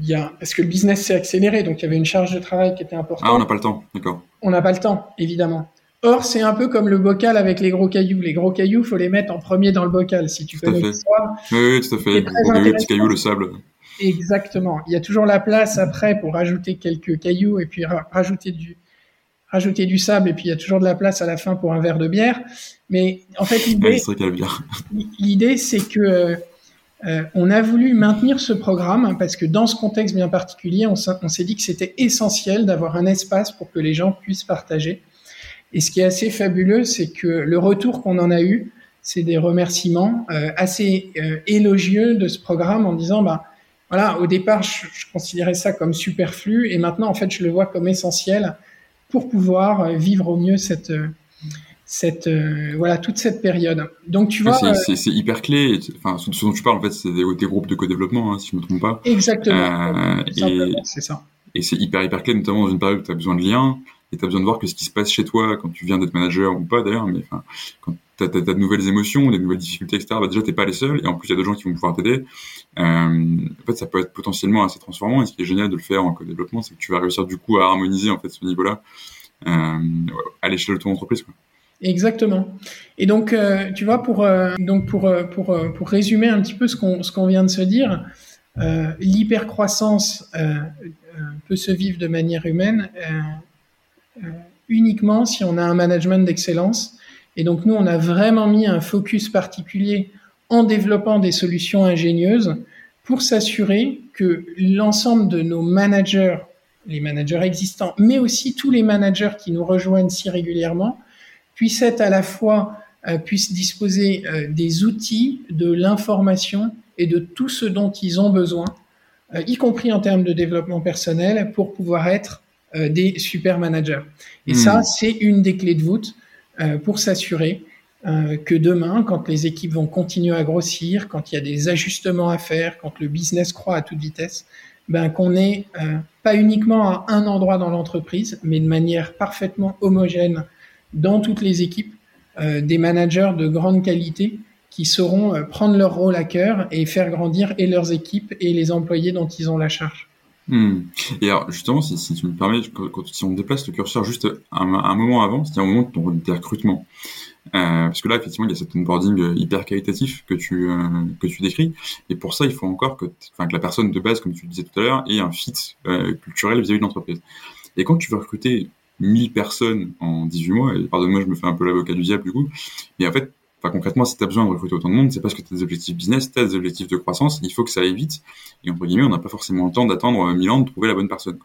S2: il y a, parce que le business s'est accéléré, donc il y avait une charge de travail qui était importante.
S1: Ah, on n'a pas le temps, d'accord.
S2: On n'a pas le temps, évidemment. Or, c'est un peu comme le bocal avec les gros cailloux. Les gros cailloux, faut les mettre en premier dans le bocal, si tu
S1: tout connais l'histoire. Oui, oui, tout à fait. Les petits cailloux, le sable.
S2: Exactement. Il y a toujours la place après pour rajouter quelques cailloux et puis rajouter du, rajouter du sable et puis il y a toujours de la place à la fin pour un verre de bière. Mais en fait, l'idée, c'est que euh, on a voulu maintenir ce programme hein, parce que dans ce contexte bien particulier, on, s'est dit que c'était essentiel d'avoir un espace pour que les gens puissent partager. Et ce qui est assez fabuleux, c'est que le retour qu'on en a eu, c'est des remerciements euh, assez euh, élogieux de ce programme en disant, bah voilà, au départ, je, je, considérais ça comme superflu et maintenant, en fait, je le vois comme essentiel pour pouvoir euh, vivre au mieux cette cette voilà toute cette période. Donc tu vois,
S1: c'est hyper clé. Enfin, ce dont tu parles en fait, c'est des, des, groupes de co-développement, hein, si je me trompe pas.
S2: Exactement. c'est ça.
S1: Et c'est hyper hyper clé, notamment dans une période où tu as besoin de liens et tu as besoin de voir que ce qui se passe chez toi quand tu viens d'être manager ou pas d'ailleurs, mais enfin, quand tu as, de nouvelles émotions, des nouvelles difficultés, etc., bah déjà, tu pas les seuls, et en plus, il y a d'autres gens qui vont pouvoir t'aider. Euh, en fait, ça peut être potentiellement assez transformant, et ce qui est génial de le faire en co-développement, c'est que tu vas réussir du coup à harmoniser en fait ce niveau-là euh, à l'échelle de ton entreprise.
S2: Exactement. Et donc, euh, tu vois, pour euh, donc pour pour pour résumer un petit peu ce qu'on qu'on vient de se dire, l'hypercroissance peut se vivre de manière humaine uniquement si on a un management d'excellence. Et donc nous, on a vraiment mis un focus particulier en développant des solutions ingénieuses pour s'assurer que l'ensemble de nos managers, les managers existants, mais aussi tous les managers qui nous rejoignent si régulièrement, puissent être à la fois euh, puissent disposer euh, des outils, de l'information et de tout ce dont ils ont besoin, y compris en termes de développement personnel, pour pouvoir être euh, des super managers. Et ça, hmm. c'est une des clés de voûte euh, pour s'assurer euh, que demain, quand les équipes vont continuer à grossir, quand il y a des ajustements à faire, quand le business croît à toute vitesse, ben, qu'on ait pas uniquement à un endroit dans l'entreprise, mais de manière parfaitement homogène dans toutes les équipes, des managers de grande qualité qui sauront prendre leur rôle à cœur et faire grandir et leurs équipes et les employés dont ils ont la charge.
S1: Hmm. Et alors, justement, si, si, tu me permets, quand, si on déplace le curseur juste un, un moment avant, c'est-à-dire au moment de ton recrutement, euh, parce que là, effectivement, il y a cet onboarding euh, hyper qualitatif que tu euh, que tu décris, et pour ça, il faut encore que, que la personne de base, comme tu le disais tout à l'heure, ait un fit euh, culturel vis-à-vis de l'entreprise. Et quand tu veux recruter 1000 personnes en 18 mois, et pardonne-moi, je me fais un peu l'avocat du diable du coup, mais en fait, Enfin, concrètement, si tu as besoin de recruter autant de monde, c'est parce que tu as des objectifs business, tu as des objectifs de croissance, il faut que ça aille vite. Et entre guillemets, on n'a pas forcément le temps d'attendre 1000 ans de trouver la bonne personne.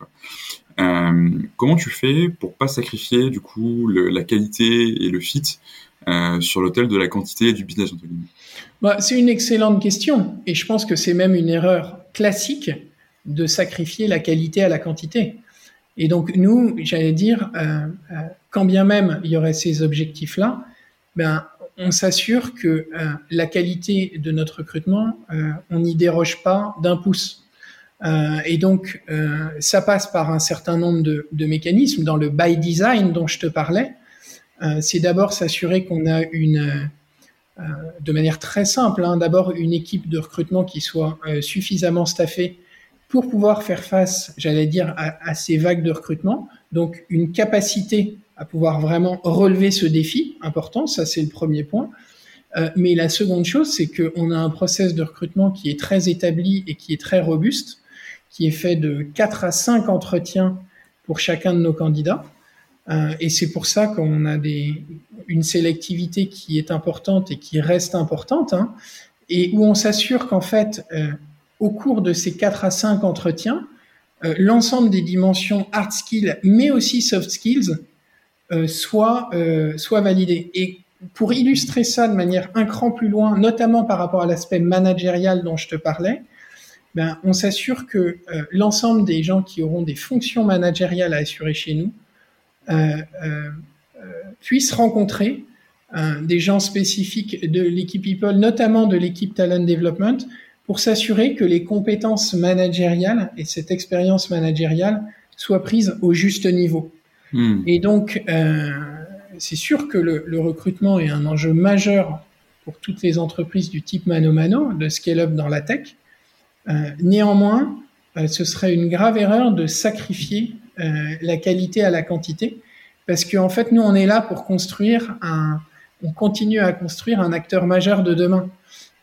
S1: Euh, comment tu fais pour pas sacrifier du coup la qualité et le fit euh, sur l'hôtel de la quantité et du business entre guillemets?
S2: Bah, C'est une excellente question et je pense que c'est même une erreur classique de sacrifier la qualité à la quantité. Et donc nous, j'allais dire, euh, euh quand bien même il y aurait ces objectifs-là, ben on s'assure que euh, la qualité de notre recrutement, euh, on n'y déroge pas d'un pouce. Euh, et donc, ça passe par un certain nombre de, mécanismes. Dans le by design dont je te parlais, c'est d'abord s'assurer qu'on a une, de manière très simple, hein, d'abord une équipe de recrutement qui soit suffisamment staffée pour pouvoir faire face, j'allais dire, à, ces vagues de recrutement. Donc, une capacité à pouvoir vraiment relever ce défi important. Ça, c'est le premier point. Euh, mais la seconde chose, c'est qu'on a un process de recrutement qui est très établi et qui est très robuste, qui est fait de 4 à 5 entretiens pour chacun de nos candidats. Euh, et c'est pour ça qu'on a une sélectivité qui est importante et qui reste importante, hein, et où on s'assure qu'en fait, euh, au cours de ces 4 à 5 entretiens, euh, l'ensemble des dimensions hard skills, mais aussi soft skills, euh, soit, euh, soit validé. Et pour illustrer ça de manière un cran plus loin, notamment par rapport à l'aspect managérial dont je te parlais, ben, on s'assure que euh, l'ensemble des gens qui auront des fonctions managériales à assurer chez nous puissent rencontrer des gens spécifiques de l'équipe People, notamment de l'équipe Talent Development, pour s'assurer que les compétences managériales et cette expérience managériale soient prises au juste niveau. Hmm. Et donc, euh, c'est sûr que le, le, recrutement est un enjeu majeur pour toutes les entreprises du type mano mano, de scale-up dans la tech. Euh, néanmoins, euh, ce serait une grave erreur de sacrifier euh, la qualité à la quantité, parce qu'en en fait, nous, on est là pour construire un, on continue à construire un acteur majeur de demain.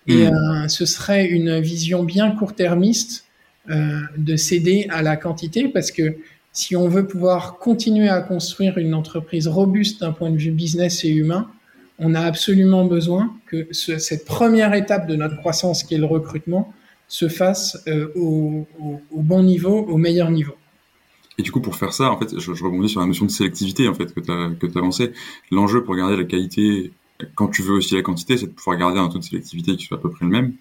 S2: Et hmm. euh, ce serait une vision bien court-termiste de céder à la quantité, parce que si on veut pouvoir continuer à construire une entreprise robuste d'un point de vue business et humain, on a absolument besoin que cette première étape de notre croissance, qui est le recrutement, se fasse euh, au, bon niveau, au meilleur niveau.
S1: Et du coup, pour faire ça, en fait, je, rebondis sur la notion de sélectivité en fait que tu as, que as. L'enjeu pour garder la qualité, quand tu veux aussi la quantité, c'est de pouvoir garder un taux de sélectivité qui soit à peu près le même.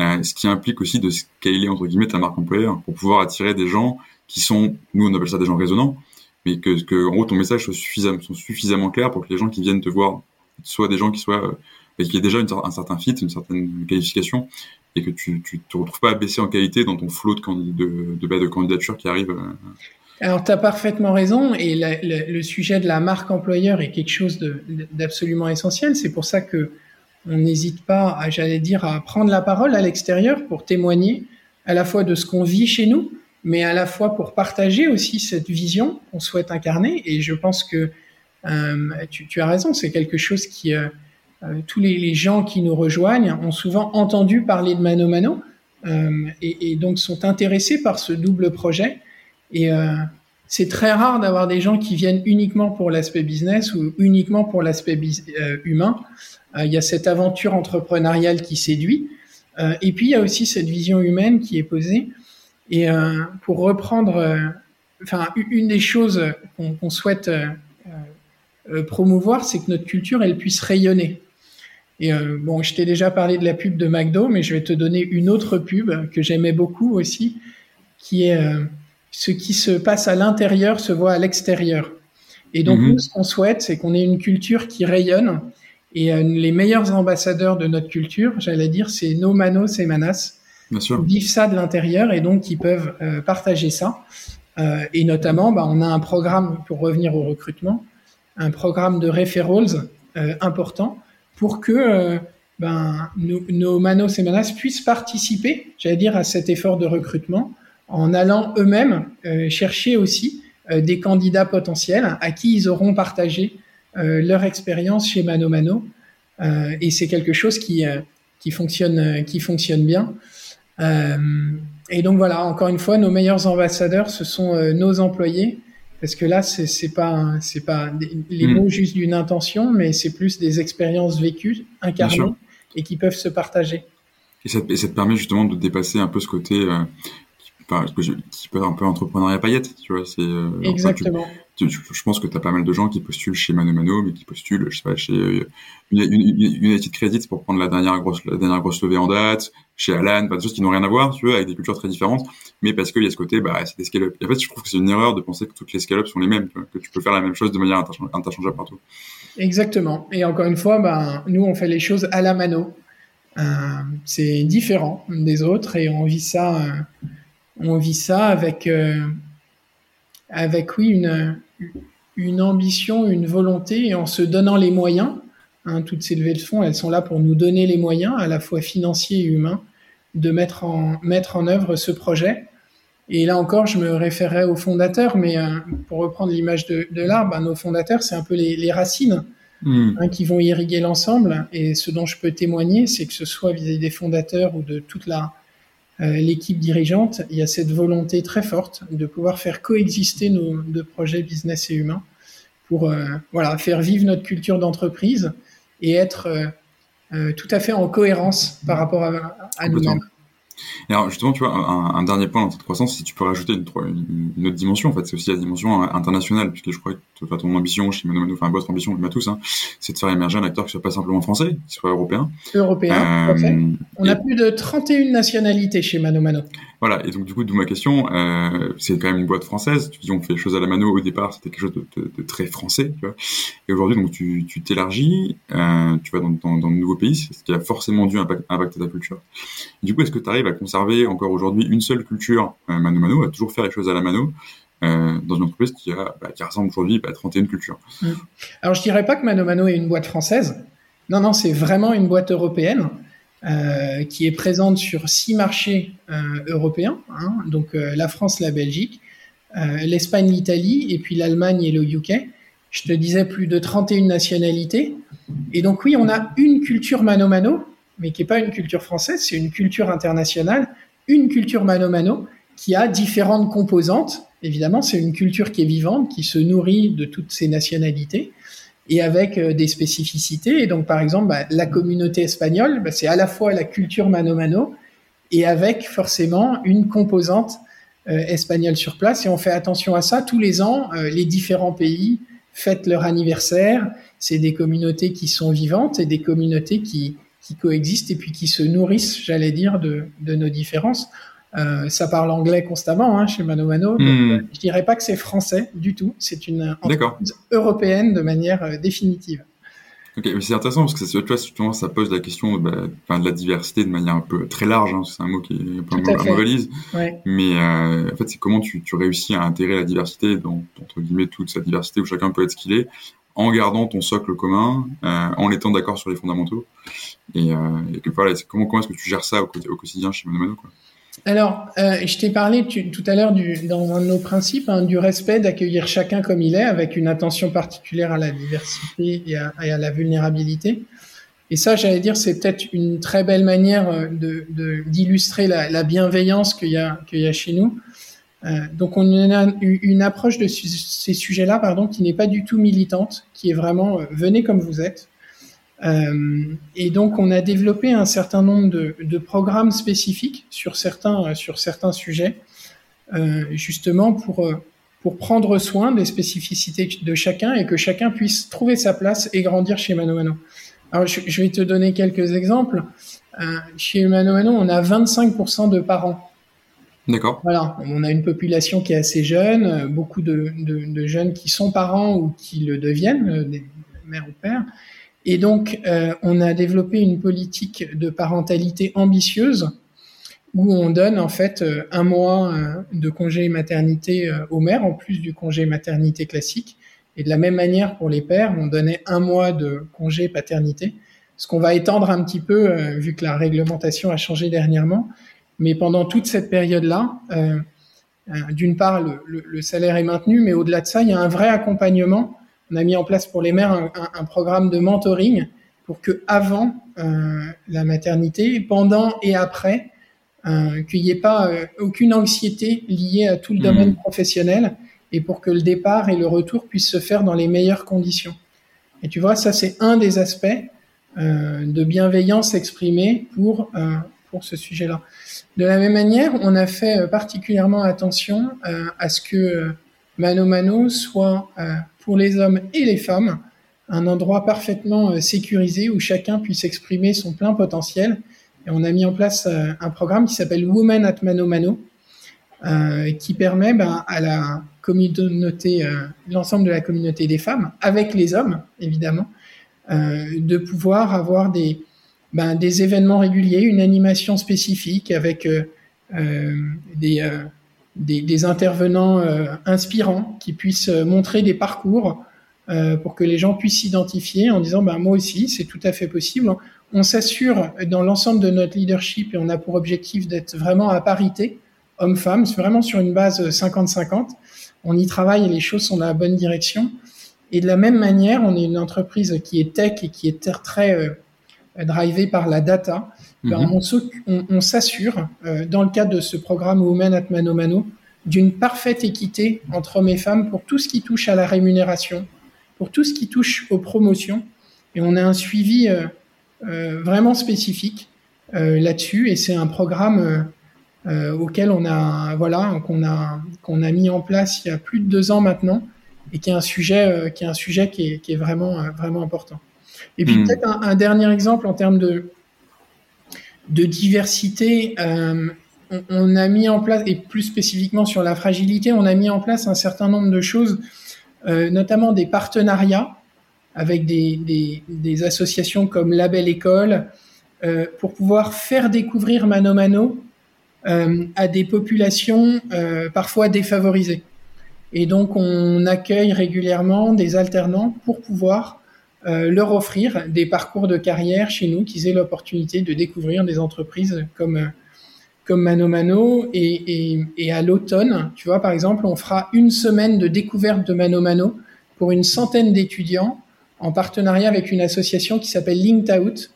S1: Euh, ce qui implique aussi de scaler entre guillemets ta marque employeur pour pouvoir attirer des gens qui sont, nous on appelle ça des gens résonnants, mais que, en gros ton message soit suffisamment, soit suffisamment clair pour que les gens qui viennent te voir soient des gens qui soient euh, qui aient déjà un certain fit, une certaine qualification, et que tu ne te retrouves pas à baisser en qualité dans ton flot de, de candidatures qui arrivent. Euh.
S2: Alors, tu as parfaitement raison, et le sujet de la marque employeur est quelque chose d'absolument essentiel. C'est pour ça que on n'hésite pas, j'allais dire, à prendre la parole à l'extérieur pour témoigner à la fois de ce qu'on vit chez nous, mais à la fois pour partager aussi cette vision qu'on souhaite incarner. Et je pense que euh, tu, as raison, c'est quelque chose qui euh, euh, tous les, gens qui nous rejoignent ont souvent entendu parler de Mano Mano et, donc sont intéressés par ce double projet. Et euh, c'est très rare d'avoir des gens qui viennent uniquement pour l'aspect business ou uniquement pour l'aspect humain. il y a cette aventure entrepreneuriale qui séduit. et puis il y a aussi cette vision humaine qui est posée. Et pour reprendre, enfin une des choses qu'on souhaite promouvoir, c'est que notre culture elle puisse rayonner. Et euh, bon, je t'ai déjà parlé de la pub de McDo, mais je vais te donner une autre pub que j'aimais beaucoup aussi, qui est euh, ce qui se passe à l'intérieur se voit à l'extérieur. Et donc, mhm. nous, ce qu'on souhaite, c'est qu'on ait une culture qui rayonne. Et euh, les meilleurs ambassadeurs de notre culture, j'allais dire, c'est nos manos et manas. Bien sûr. Qui vivent ça de l'intérieur et donc qui peuvent partager ça. et notamment, bah, on a un programme, pour revenir au recrutement, un programme de referrals important pour que euh, ben, nos, manos et manas puissent participer, j'allais dire, à cet effort de recrutement en allant eux-mêmes euh, chercher aussi euh, des candidats potentiels à qui ils auront partagé leur expérience chez Mano Mano. et c'est quelque chose qui, qui, fonctionne, qui fonctionne bien. et donc voilà, encore une fois, nos meilleurs ambassadeurs, ce sont nos employés parce que là, c'est c'est pas c'est pas les hmm. mots juste d'une intention, mais c'est plus des expériences vécues, incarnées et qui peuvent se partager.
S1: Et ça, et ça, te permet justement de dépasser un peu ce côté euh, qui, qui, peut un peu entrepreneuriat paillette, tu vois. C'est
S2: euh, exactement
S1: je pense que tu as pas mal de gens qui postulent chez Mano Mano, mais qui postulent, je sais pas, chez euh, United Credit pour prendre la dernière grosse, la dernière grosse levée en date, chez Alan, pas des choses qui n'ont rien à voir, tu vois, avec des cultures très différentes, mais parce qu'il y a ce côté, bah, c'est des scale-up. en fait, je trouve que c'est une erreur de penser que toutes les scale-up sont les mêmes, que tu peux faire la même chose de manière interchangeable partout.
S2: Exactement. Et encore une fois, bah, nous, on fait les choses à la mano. Euh, c'est différent des autres et on vit ça, euh, on vit ça avec, euh, avec oui, une, une ambition, une volonté, et en se donnant les moyens. Hein, toutes ces levées de fonds, elles sont là pour nous donner les moyens, à la fois financiers et humains, de mettre en, mettre en œuvre ce projet. Et là encore, je me référerai aux fondateurs, mais euh, pour reprendre l'image de, de l'arbre, ben, nos fondateurs, c'est un peu les, les racines hmm. hein, qui vont irriguer l'ensemble. Et ce dont je peux témoigner, c'est que ce soit vis-à-vis des fondateurs ou de toute la, l'équipe dirigeante, il y a cette volonté très forte de pouvoir faire coexister nos deux projets business et humains pour euh, voilà, faire vivre notre culture d'entreprise et être euh, tout à fait en cohérence par rapport à, à nous-mêmes.
S1: Et alors justement, tu vois, un, dernier point dans cette croissance, si tu peux rajouter une, une, autre dimension, en fait, c'est aussi la dimension internationale, puisque je crois que ton ambition chez Mano enfin votre ambition, on tous, hein, c'est de faire émerger un acteur qui soit pas simplement français, qui soit européen.
S2: Européen, euh, On a plus de 31 nationalités chez Mano Mano.
S1: Voilà, et donc du coup, d'où ma question, euh, c'est quand même une boîte française. Tu dis on fait les choses à la mano au départ, c'était quelque chose de, très français, tu vois. Et aujourd'hui, donc tu t'élargis, euh, tu vas dans, dans, de nouveaux pays, ce qui a forcément dû impacter ta culture. du coup, est-ce que tu arrives à conserver encore aujourd'hui une seule culture euh, mano mano, à toujours faire les choses à la mano euh, dans une entreprise qui, a, bah, qui ressemble aujourd'hui à 31 cultures?
S2: Mmh. Alors je dirais pas que Mano Mano est une boîte française. Non, non, c'est vraiment une boîte européenne. Euh, qui est présente sur six marchés euh, européens, hein, donc euh, la France, la Belgique, l'Espagne, l'Italie, et puis l'Allemagne et le UK. Je te disais plus de 31 nationalités. Et donc oui, on a une culture mano-mano, mais qui n'est pas une culture française, c'est une culture internationale, une culture mano-mano qui a différentes composantes évidemment, c'est une culture qui est vivante, qui se nourrit de toutes ces nationalités et avec euh, des spécificités. Et donc, par exemple, bah, la communauté espagnole, bah, c'est à la fois la culture mano-mano et avec forcément une composante euh, espagnole sur place. Et on fait attention à ça. Tous les ans, euh, les différents pays fêtent leur anniversaire. C'est des communautés qui sont vivantes et des communautés qui, coexistent et puis qui se nourrissent, j'allais dire, de nos différences. Euh, ça parle anglais constamment hein, chez Mano Mano. Donc, euh, je dirais pas que c'est français du tout. C'est une entreprise européenne de manière euh, définitive.
S1: Ok, mais c'est intéressant parce que tu vois, justement, ça pose la question bah, de la diversité de manière un peu très large. Hein, c'est un mot qui est un peu
S2: à
S1: valise.
S2: Ouais.
S1: Mais en fait, c'est comment tu, tu réussis à intégrer la diversité dans entre guillemets toute sa diversité où chacun peut être ce qu'il est, en gardant ton socle commun, euh, en étant d'accord sur les fondamentaux. Et, euh, et que voilà, comment comment est-ce que tu gères ça au, quotidi- au quotidien chez Mano Mano quoi?
S2: Alors, euh, je t'ai parlé tout à l'heure dans un de nos principes hein, du respect, d'accueillir chacun comme il est, avec une attention particulière à la diversité et à, la vulnérabilité. Et ça, j'allais dire, c'est peut-être une très belle manière euh, de de- d'illustrer la, la bienveillance qu'il y y a chez nous. Euh, donc, on a une approche de ces sujets-là, pardon, qui n'est pas du tout militante, qui est vraiment euh, venez comme vous êtes. Euh, et donc, on a développé un certain nombre de, de programmes spécifiques sur certains, euh, sur certains sujets, euh, justement pour, pour prendre soin des spécificités de chacun et que chacun puisse trouver sa place et grandir chez Mano Mano. Alors, je, je vais te donner quelques exemples. Chez Mano Mano, on a 25% de parents.
S1: D'accord.
S2: Voilà, on a une population qui est assez jeune, beaucoup de, de, de jeunes qui sont parents ou qui le deviennent, des mères ou pères. Et donc, euh, on a développé une politique de parentalité ambitieuse où on donne en fait euh, un mois euh, de congé maternité euh, aux mères en plus du congé maternité classique. Et de la même manière pour les pères, on donnait un mois de congé paternité, ce qu'on va étendre un petit peu vu que la réglementation a changé dernièrement. Mais pendant toute cette période-là, euh, d'une part, le, le salaire est maintenu, mais au-delà de ça, il y a un vrai accompagnement. On a mis en place pour les mères un, un, un programme de mentoring pour que avant euh, la maternité, pendant et après, euh, qu'il n'y ait pas euh, aucune anxiété liée à tout le domaine
S1: Mmh.
S2: professionnel et pour que le départ et le retour puissent se faire dans les meilleures conditions. Et tu vois, ça c'est un des aspects de bienveillance exprimée pour pour ce sujet-là. De la même manière, on a fait particulièrement attention à ce que Mano Mano soit euh, pour les hommes et les femmes un endroit parfaitement euh, sécurisé où chacun puisse exprimer son plein potentiel. Et on a mis en place euh, un programme qui s'appelle Women at Mano Mano, qui permet ben, à la communauté, l'ensemble de la communauté des femmes, avec les hommes évidemment, de pouvoir avoir des, ben, des événements réguliers, une animation spécifique avec des, des, des, intervenants euh, inspirants qui puissent euh, montrer des parcours euh, pour que les gens puissent s'identifier en disant ben, moi aussi c'est tout à fait possible. On s'assure dans l'ensemble de notre leadership et on a pour objectif d'être vraiment à parité hommes-femmes, vraiment sur une base 50-50. On y travaille et les choses sont dans la bonne direction. Et de la même manière, on est une entreprise qui est tech et qui est très, très drivé par la data, mm -hmm. ben on, on, s'assure, euh, dans le cadre de ce programme Women at Mano Mano, d'une parfaite équité entre hommes et femmes pour tout ce qui touche à la rémunération, pour tout ce qui touche aux promotions. Et on a un suivi euh, vraiment spécifique euh, là-dessus. Et c'est un programme euh, auquel on a, voilà, qu'on a, qu'on a mis en place il y a plus de deux ans maintenant, et qui est un sujet, euh, qui est un sujet qui est, qui est vraiment, euh, vraiment important. Et puis mmh. peut-être un, un, dernier exemple en termes de, de diversité. Euh, on, on, a mis en place, et plus spécifiquement sur la fragilité, on a mis en place un certain nombre de choses, euh, notamment des partenariats avec des, des, des associations comme Label École, euh, pour pouvoir faire découvrir Mano Mano à des populations parfois défavorisées. Et donc, on accueille régulièrement des alternants pour pouvoir euh, leur offrir des parcours de carrière chez nous, qu'ils aient l'opportunité de découvrir des entreprises comme, comme Mano Mano. Et, et, et à l'automne, tu vois, par exemple, on fera une semaine de découverte de Mano Mano pour une centaine d'étudiants en partenariat avec une association qui s'appelle Linked Out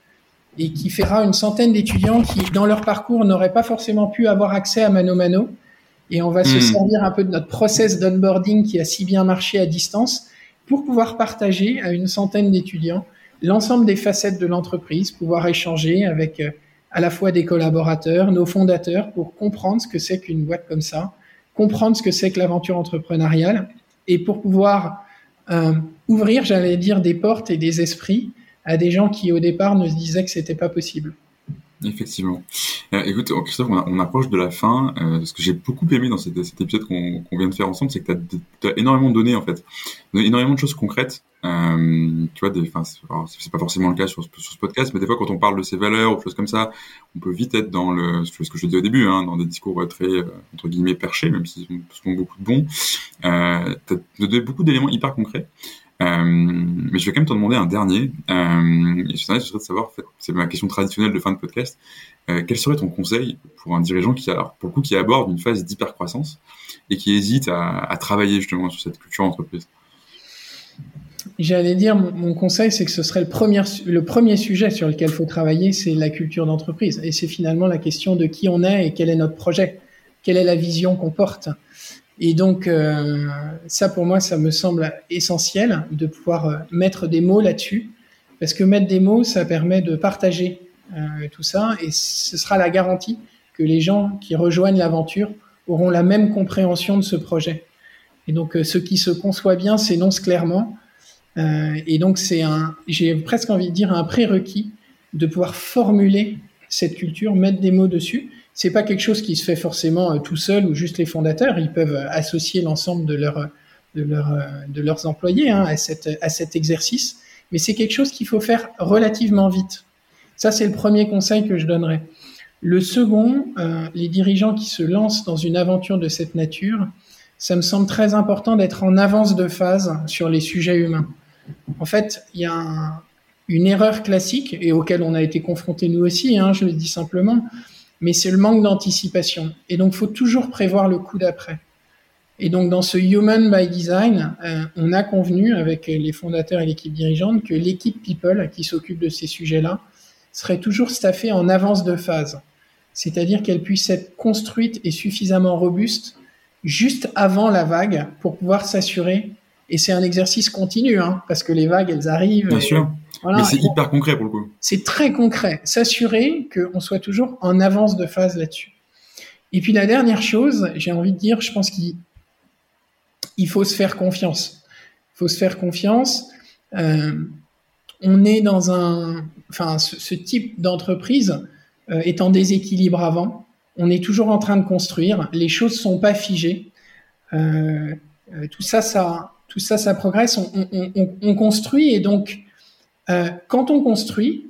S2: et qui fera une centaine d'étudiants qui, dans leur parcours, n'auraient pas forcément pu avoir accès à Mano Mano Et on va se hmm. servir un peu de notre process d'onboarding qui a si bien marché à distance pour pouvoir partager à une centaine d'étudiants l'ensemble des facettes de l'entreprise, pouvoir échanger avec euh, à la fois des collaborateurs, nos fondateurs, pour comprendre ce que c'est qu'une boîte comme ça, comprendre ce que c'est que l'aventure entrepreneuriale, et pour pouvoir euh, ouvrir, j'allais dire, des portes et des esprits à des gens qui au départ ne se disaient que c'était pas possible.
S1: Effectivement. Euh, écoute, Christophe, on, approche de la fin. Euh, ce que j'ai beaucoup aimé dans cet, épisode qu'on vient de faire ensemble, c'est que tu as, énormément de données, en fait. Énormément de choses concrètes. Euh, tu vois, c'est pas forcément le cas sur, ce podcast, mais des fois, quand on parle de ces valeurs ou choses comme ça, on peut vite être dans le, ce que je dis au début, hein, dans des discours très, entre guillemets, perchés, même s'ils sont beaucoup de bons. Euh, tu as donné beaucoup d'éléments hyper concrets. Euh, mais je vais quand même te demander un dernier. Euh, je voudrais de savoir, c'est ma question traditionnelle de fin de podcast. Euh, quel serait ton conseil pour un dirigeant qui, alors, pour qui aborde une phase d'hypercroissance et qui hésite à, à, travailler justement sur cette culture entreprise?
S2: J'allais dire, mon, conseil, c'est que ce serait le premier, le premier sujet sur lequel il faut travailler, c'est la culture d'entreprise. Et c'est finalement la question de qui on est et quel est notre projet, quelle est la vision qu'on porte? Et donc, euh, ça pour moi, ça me semble essentiel de pouvoir euh, mettre des mots là-dessus, parce que mettre des mots, ça permet de partager euh, tout ça, et ce sera la garantie que les gens qui rejoignent l'aventure auront la même compréhension de ce projet. Et donc, ce qui se conçoit bien s'énonce clairement, et donc c'est un, j'ai presque envie de dire un prérequis de pouvoir formuler cette culture, mettre des mots dessus, c'est pas quelque chose qui se fait forcément euh, tout seul ou juste les fondateurs. Ils peuvent euh, associer l'ensemble de, leur, de, leur, euh, de leurs employés hein, à, cette, à cet exercice, mais c'est quelque chose qu'il faut faire relativement vite. Ça, c'est le premier conseil que je donnerais. Le second, les dirigeants qui se lancent dans une aventure de cette nature, ça me semble très important d'être en avance de phase sur les sujets humains. En fait, il y a une erreur classique et auquel on a été confronté nous aussi, hein, je le dis simplement, mais c'est le manque d'anticipation. Et donc, faut toujours prévoir le coup d'après. Et donc, dans ce Human by Design, euh, on a convenu avec les fondateurs et l'équipe dirigeante que l'équipe People qui s'occupe de ces sujets-là serait toujours staffée en avance de phase. C'est-à-dire qu'elle puisse être construite et suffisamment robuste juste avant la vague pour pouvoir s'assurer. Et c'est un exercice continu, hein, parce que les vagues, elles arrivent.
S1: Bien sûr. Mais c'est hyper concret pour le coup.
S2: C'est très concret. S'assurer qu'on soit toujours en avance de phase là-dessus. Et puis la dernière chose, j'ai envie de dire, je pense qu'il faut se faire confiance. Il faut se faire confiance. Euh, on est dans un, enfin, ce, type d'entreprise euh, est en déséquilibre avant. On est toujours en train de construire. Les choses sont pas figées. Euh, tout ça, ça, tout ça, ça progresse. On, on, on construit et donc euh, quand on construit,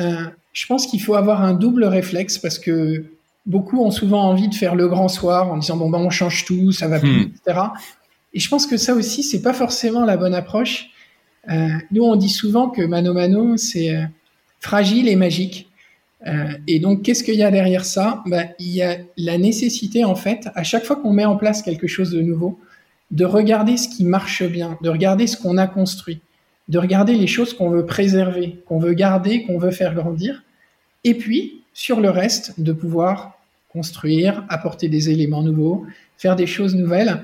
S2: euh, je pense qu'il faut avoir un double réflexe parce que beaucoup ont souvent envie de faire le grand soir en disant bon ben on change tout, ça va plus, hmm. etc. Et je pense que ça aussi c'est pas forcément la bonne approche. Euh, nous on dit souvent que mano mano c'est fragile et magique. Et donc qu'est-ce qu'il y a derrière ça? Ben, Il y a la nécessité en fait à chaque fois qu'on met en place quelque chose de nouveau de regarder ce qui marche bien, de regarder ce qu'on a construit de regarder les choses qu'on veut préserver, qu'on veut garder, qu'on veut faire grandir, et puis sur le reste, de pouvoir construire, apporter des éléments nouveaux, faire des choses nouvelles.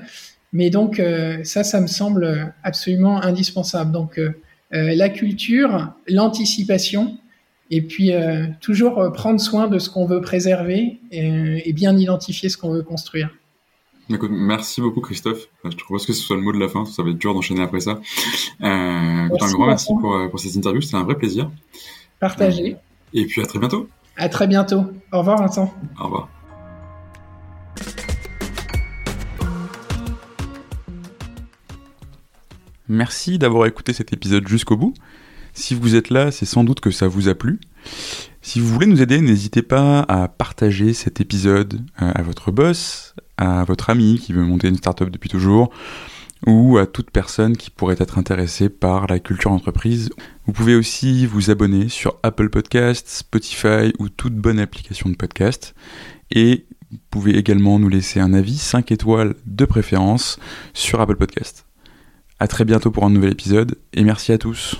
S2: Mais donc euh, ça, ça me semble absolument indispensable. Donc euh, euh, la culture, l'anticipation, et puis toujours prendre soin de ce qu'on veut préserver et bien identifier ce qu'on veut construire
S1: merci beaucoup Christophe. Je trouve que ce soit le mot de la fin, ça va être dur d'enchaîner après ça. Euh, un grand merci pour, euh, pour cette interview, c'était un vrai plaisir.
S2: Partagé.
S1: Et puis à très bientôt.
S2: À très bientôt. Au revoir Vincent.
S1: Au revoir.
S3: Merci d'avoir écouté cet épisode jusqu'au bout. Si vous êtes là, c'est sans doute que ça vous a plu. Si vous voulez nous aider, n'hésitez pas à partager cet épisode euh, à votre boss, à votre ami qui veut monter une startup depuis toujours, ou à toute personne qui pourrait être intéressée par la culture entreprise. Vous pouvez aussi vous abonner sur Apple Podcasts, Spotify ou toute bonne application de podcast. Et vous pouvez également nous laisser un avis 5 étoiles de préférence sur Apple Podcasts. A très bientôt pour un nouvel épisode et merci à tous.